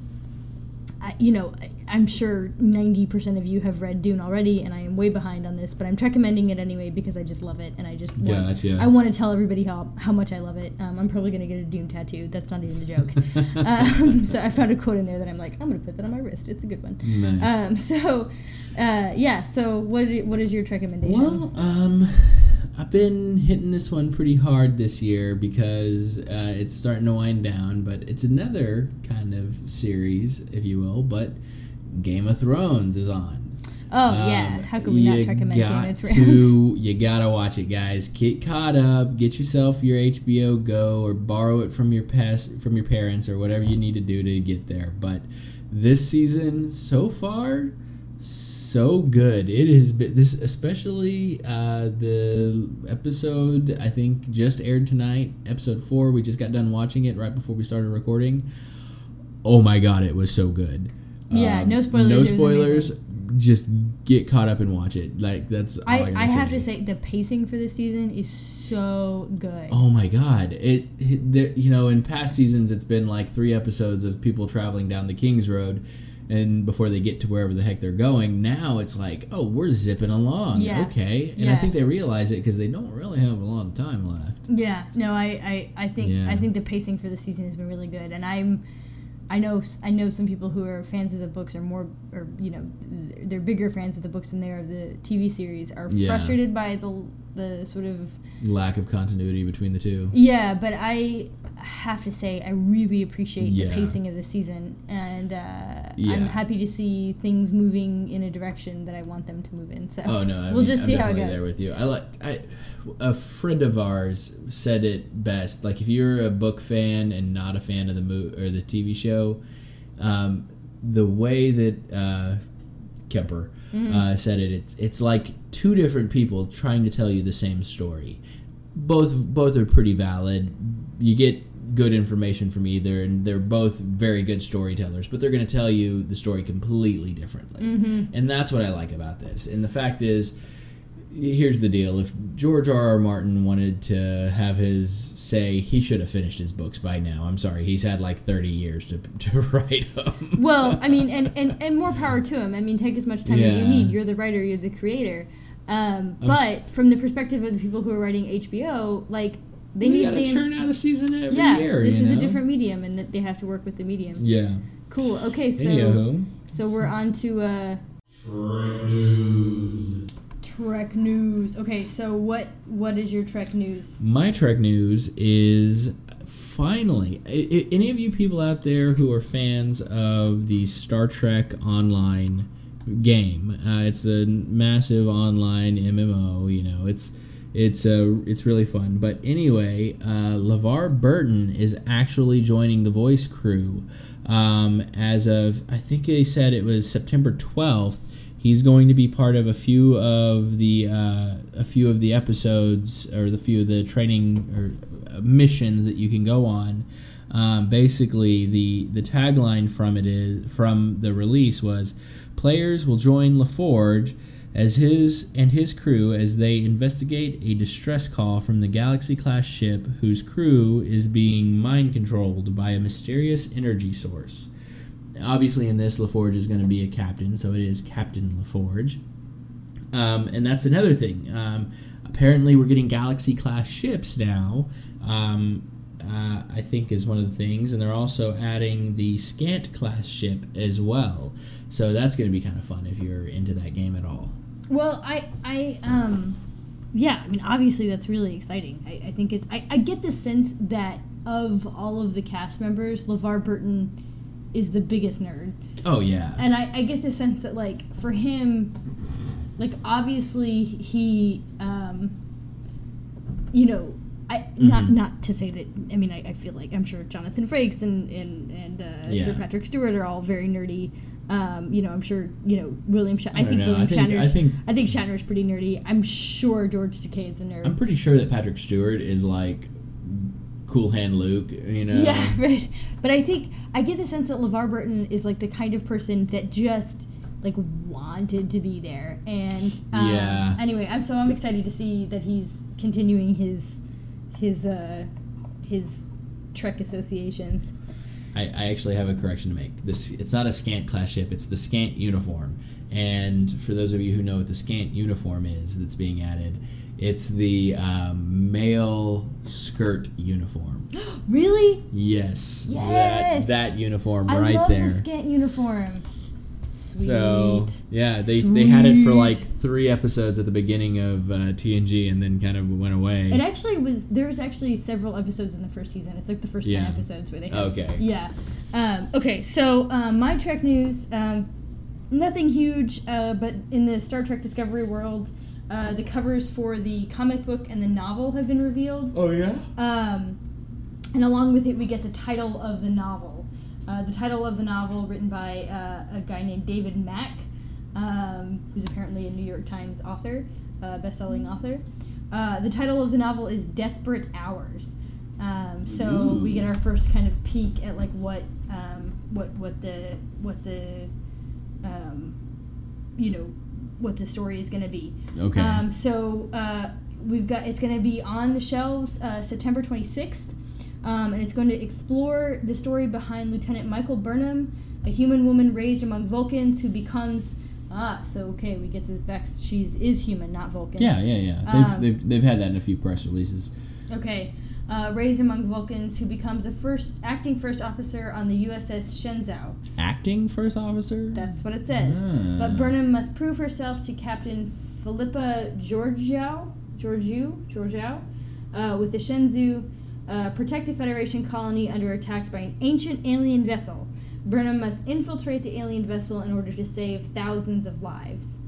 I, you know, I- I'm sure 90% of you have read Dune already, and I am way behind on this, but I'm recommending it anyway because I just love it, and I just want, Gotcha. I want to tell everybody how, how much I love it. Um, I'm probably going to get a Dune tattoo. That's not even a joke. um, so I found a quote in there that I'm like, I'm going to put that on my wrist. It's a good one. Nice. Um, so, uh, yeah. So what what is your recommendation? Well, um, I've been hitting this one pretty hard this year because uh, it's starting to wind down, but it's another kind of series, if you will. But Game of Thrones is on. oh yeah, Um, how could we not recommend Game of Thrones? to, you gotta watch it, guys. Get caught up. Get yourself your HBO Go or borrow it from your past from your parents or whatever you need to do to get there. But this season so far, so good. It has been this, especially uh, the episode I think just aired tonight, episode four. We just got done watching it right before we started recording. Oh my god, it was so good. Yeah, no spoilers, No spoilers. Just get caught up and watch it. Like that's I, I, I have to say the pacing for this season is so good. Oh my god! It, it there, you know in past seasons it's been like three episodes of people traveling down the King's Road, and before they get to wherever the heck they're going. Now it's like oh we're zipping along. Yeah. Okay, and I think they realize it because they don't really have a lot of time left. Yeah, no, I, I, I think Yeah. I think the pacing for the season has been really good, and I'm, I know I know some people who are fans of the books are more, or you know, they're bigger fans of the books than they are of the TV series. Are Yeah. frustrated by the the sort of Lack of continuity between the two. yeah, but I have to say I really appreciate Yeah. the pacing of the season, and uh, Yeah. I'm happy to see things moving in a direction that I want them to move in. So Oh no, I we'll mean, just I'm see how it goes. there with you. I like I a friend of ours said it best. Like if you're a book fan and not a fan of the mo- or the TV show, um, the way that uh, Kemper Mm-hmm. uh, said it, it's it's like two different people trying to tell you the same story. Both both are pretty valid. You get good information from either, and they're both very good storytellers. But they're going to tell you the story completely differently, Mm-hmm. and that's what I like about this. And the fact is, here's the deal: if George R. R. Martin wanted to have his say, he should have finished his books by now. I'm sorry, he's had like 30 years to to write them. Well, I mean, and, and, and more power to him. I mean, take as much time as you need. You're the writer, you're the creator. Um, but s- from the perspective of the people who are writing HBO, like they we need gotta the churn out a season every yeah. year. this you is a different medium, and that they have to work with the medium. Yeah. Cool. Okay, so Anywho, so we're on to uh, Trek news. Trek news. Okay, so what what is your Trek news? My Trek news is finally. I, I- any of you people out there who are fans of the Star Trek Online game? Uh, it's a massive online MMO. You know, it's it's uh, it's really fun. But anyway, uh, LeVar Burton is actually joining the voice crew um, as of I think they said it was September twelfth. He's going to be part of a few of the uh, a few of the episodes or the few of the training or uh, missions that you can go on. Um, basically, the the tagline from it is from the release was, "Players will join LaForge as his and his crew as they investigate a distress call from the Galaxy class ship whose crew is being mind controlled by a mysterious energy source." Obviously, in this, LaForge is going to be a captain, so it is Captain LaForge. Um, and that's another thing. Um, apparently, we're getting Galaxy class ships now. Um, uh, I think is one of the things, and they're also adding the Skant class ship as well. So that's going to be kind of fun if you're into that game at all. Well, I, I, um, yeah, I mean, obviously that's really exciting. I, I think it's, I, I get the sense that of all of the cast members, LeVar Burton is the biggest nerd. Oh yeah, And I, I get the sense that, like, for him, like, obviously he, um, you know, I, not Mm-hmm. not to say that I mean I, I feel like I'm sure Jonathan Frakes and and and uh, Yeah. Sir Patrick Stewart are all very nerdy. Um, you know, I'm sure you know William. Sh- I, I think know. William I think- Shatner's. I think- I think Shatner's pretty nerdy. I'm sure George Takei is a nerd. I'm pretty sure that Patrick Stewart is like Cool Hand Luke. You know. Yeah, right. But I think I get the sense that LeVar Burton is like the kind of person that just like wanted to be there. And um, Yeah. Anyway, I'm so I'm excited to see that he's continuing his his uh his Trek associations. I, I actually have a correction to make. This it's not a skant class ship; it's the skant uniform. And for those of you who know what the skant uniform is that's being added, it's the um, male skirt uniform. Really? Yes, Yes! that that uniform I right there. the uniform. Sweet. So yeah, they they had it for like three episodes at the beginning of uh, TNG, and then kind of went away. It actually was. There's actually several episodes in the first season. It's like the first Yeah. ten episodes where they. Have, Okay. Yeah. Um, okay. So um, my Trek news. Um, nothing huge, uh, but in the Star Trek Discovery world, uh, the covers for the comic book and the novel have been revealed. oh yeah. Um, and along with it, we get the title of the novel. Uh, the title of the novel, written by uh, a guy named David Mack, um, who's apparently a New York Times author, uh, best-selling author. Uh, the title of the novel is Desperate Hours. Um, so we get our first kind of peek at like what um, what what the what the um, you know what the story is going to be. Okay. Um, so uh, we've got it's going to be on the shelves uh, September 26th, um, and it's going to explore the story behind Lieutenant Michael Burnham, a human woman raised among Vulcans who becomes ah. So okay, we get this back. She's is human, not Vulcan. yeah, yeah, yeah. They've, Um, they've they've had that in a few press releases. Okay. Uh, raised among Vulcans, who becomes the first acting first officer on the USS Shenzhou. Acting first officer. That's what it says. Ah. But Burnham must prove herself to Captain Philippa Georgiou, Georgiou, Georgiou, uh, with the Shenzhou, uh, protect a Federation colony under attack by an ancient alien vessel. Burnham must infiltrate the alien vessel in order to save thousands of lives.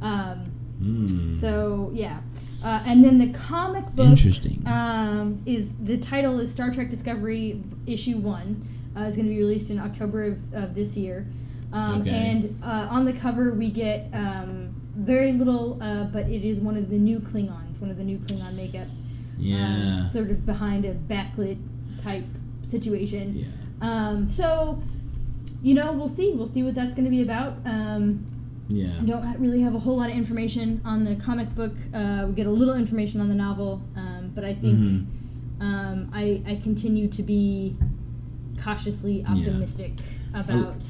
Um, Hmm. so yeah, uh, and then the comic book Interesting. um, is the title is Star Trek Discovery issue one. Uh, is going to be released in October of, of this year. Um, Okay. And uh, on the cover we get um, very little, uh, but it is one of the new Klingons, one of the new Klingon makeups. yeah. Um, sort of behind a backlit type situation. yeah. Um, so, you know, we'll see. We'll see what that's going to be about. Um, Yeah. Don't really have a whole lot of information on the comic book. Uh, we get a little information on the novel, um, but I think Mhm. um, I, I continue to be cautiously optimistic about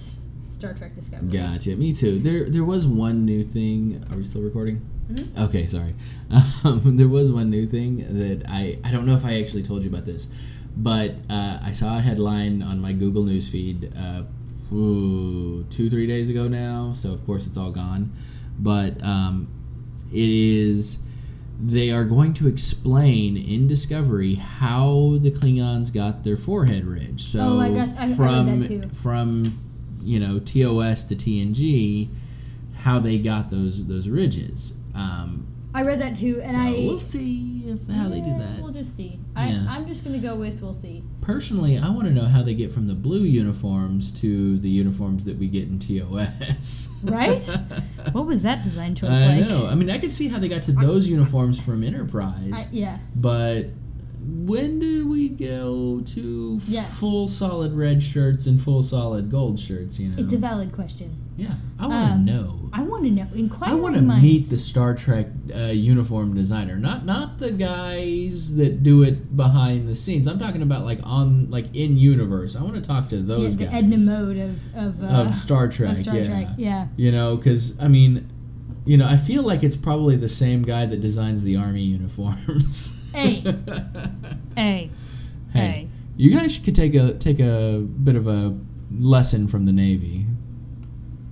Star Trek Discovery. Gotcha. Me too. There, there was one new thing. Are we still recording? Mhm. Okay, sorry. Um, there was one new thing that I I don't know if I actually told you about this, but uh, I saw a headline on my Google News feed uh, ooh, two three days ago now. So of course it's all gone, but um, it is. They are going to explain in Discovery how the Klingons got their forehead ridge. So Oh, I got- I- I from that too. from you know TOS to TNG, how they got those those ridges. Um, I read that too, and so I we'll see if how they do that. We'll just see. I, Yeah. I'm just gonna go with we'll see. Personally, I want to know how they get from the blue uniforms to the uniforms that we get in TOS. Right? what was that design choice I like? know. I mean, I could see how they got to those uniforms from Enterprise, I, yeah. but when do we go to Yeah. full solid red shirts and full solid gold shirts? You know, It's a valid question. Yeah. I want to Um, know. I want to know. Inquire. I want to meet the Star Trek uh, uniform designer, not not the guys that do it behind the scenes. I'm talking about like on like in universe. I want to talk to yeah, those the guys Edna Mode of of, uh, of Star Trek. of Star yeah, Trek. Yeah. you know, because I mean, you know, I feel like it's probably the same guy that designs the army uniforms. Hey. Hey. hey, Hey. you guys could take a take a bit of a lesson from the Navy.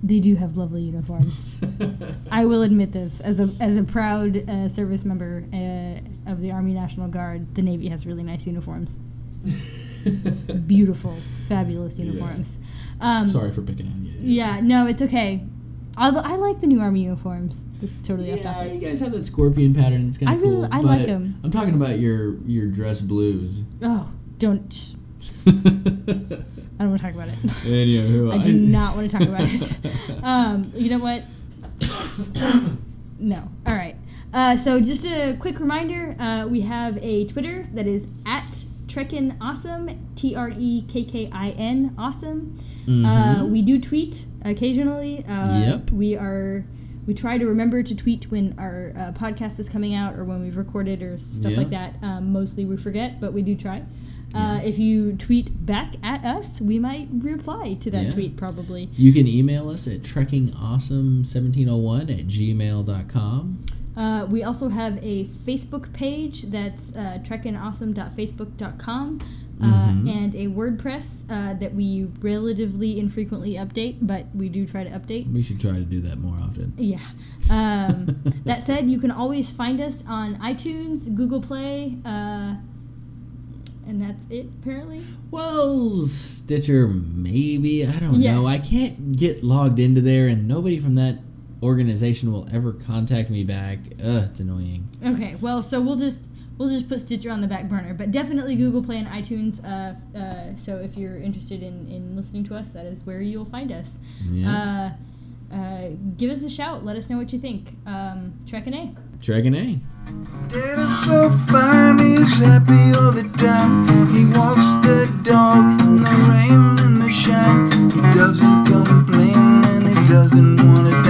They do have lovely uniforms. I will admit this as a as a proud uh, service member uh, of the Army National Guard. The Navy has really nice uniforms. Beautiful, fabulous Yeah. uniforms. Um, Sorry for picking on you. Yeah, no, it's okay. Although I like the new Army uniforms. This is totally off Yeah, topic. you guys have that scorpion pattern. It's kind of really- cool. I like but 'em. I'm talking about your your dress blues. Oh, don't. I don't want to talk about it. Anywho, I do not want to talk about it. Um, you know what? no. All right. Uh, so just a quick reminder: uh, we have a Twitter that is at Trekkin Awesome, T R E K K I N Awesome. Uh, Mhm. we do tweet occasionally. Uh, Yep. We are. We try to remember to tweet when our uh, podcast is coming out or when we've recorded or stuff Yeah. like that. Um, mostly we forget, but we do try. Uh, if you tweet back at us, we might reply to that Yeah. tweet probably. You can email us at trekkingawesome1701 at gmail.com. Uh, we also have a Facebook page that's uh, trekkinawesome.facebook.com uh, Mhm. and a WordPress uh, that we relatively infrequently update, but we do try to update. We should try to do that more often. Yeah. Um, that said, you can always find us on iTunes, Google Play, uh, and that's it, apparently. Well, Stitcher, maybe. I don't Yeah. know. I can't get logged into there, and nobody from that organization will ever contact me back. Ugh, it's annoying. Okay, well, so we'll just we'll just put Stitcher on the back burner, but definitely Google Play and iTunes. Uh, uh, so if you're interested in, in listening to us, that is where you'll find us. Yeah. Uh, uh, give us a shout. Let us know what you think. Um, Trek and A. Dragon A. So fine, he's happy all the time. He walks the dog in the rain and the shine. He doesn't complain and he doesn't wanna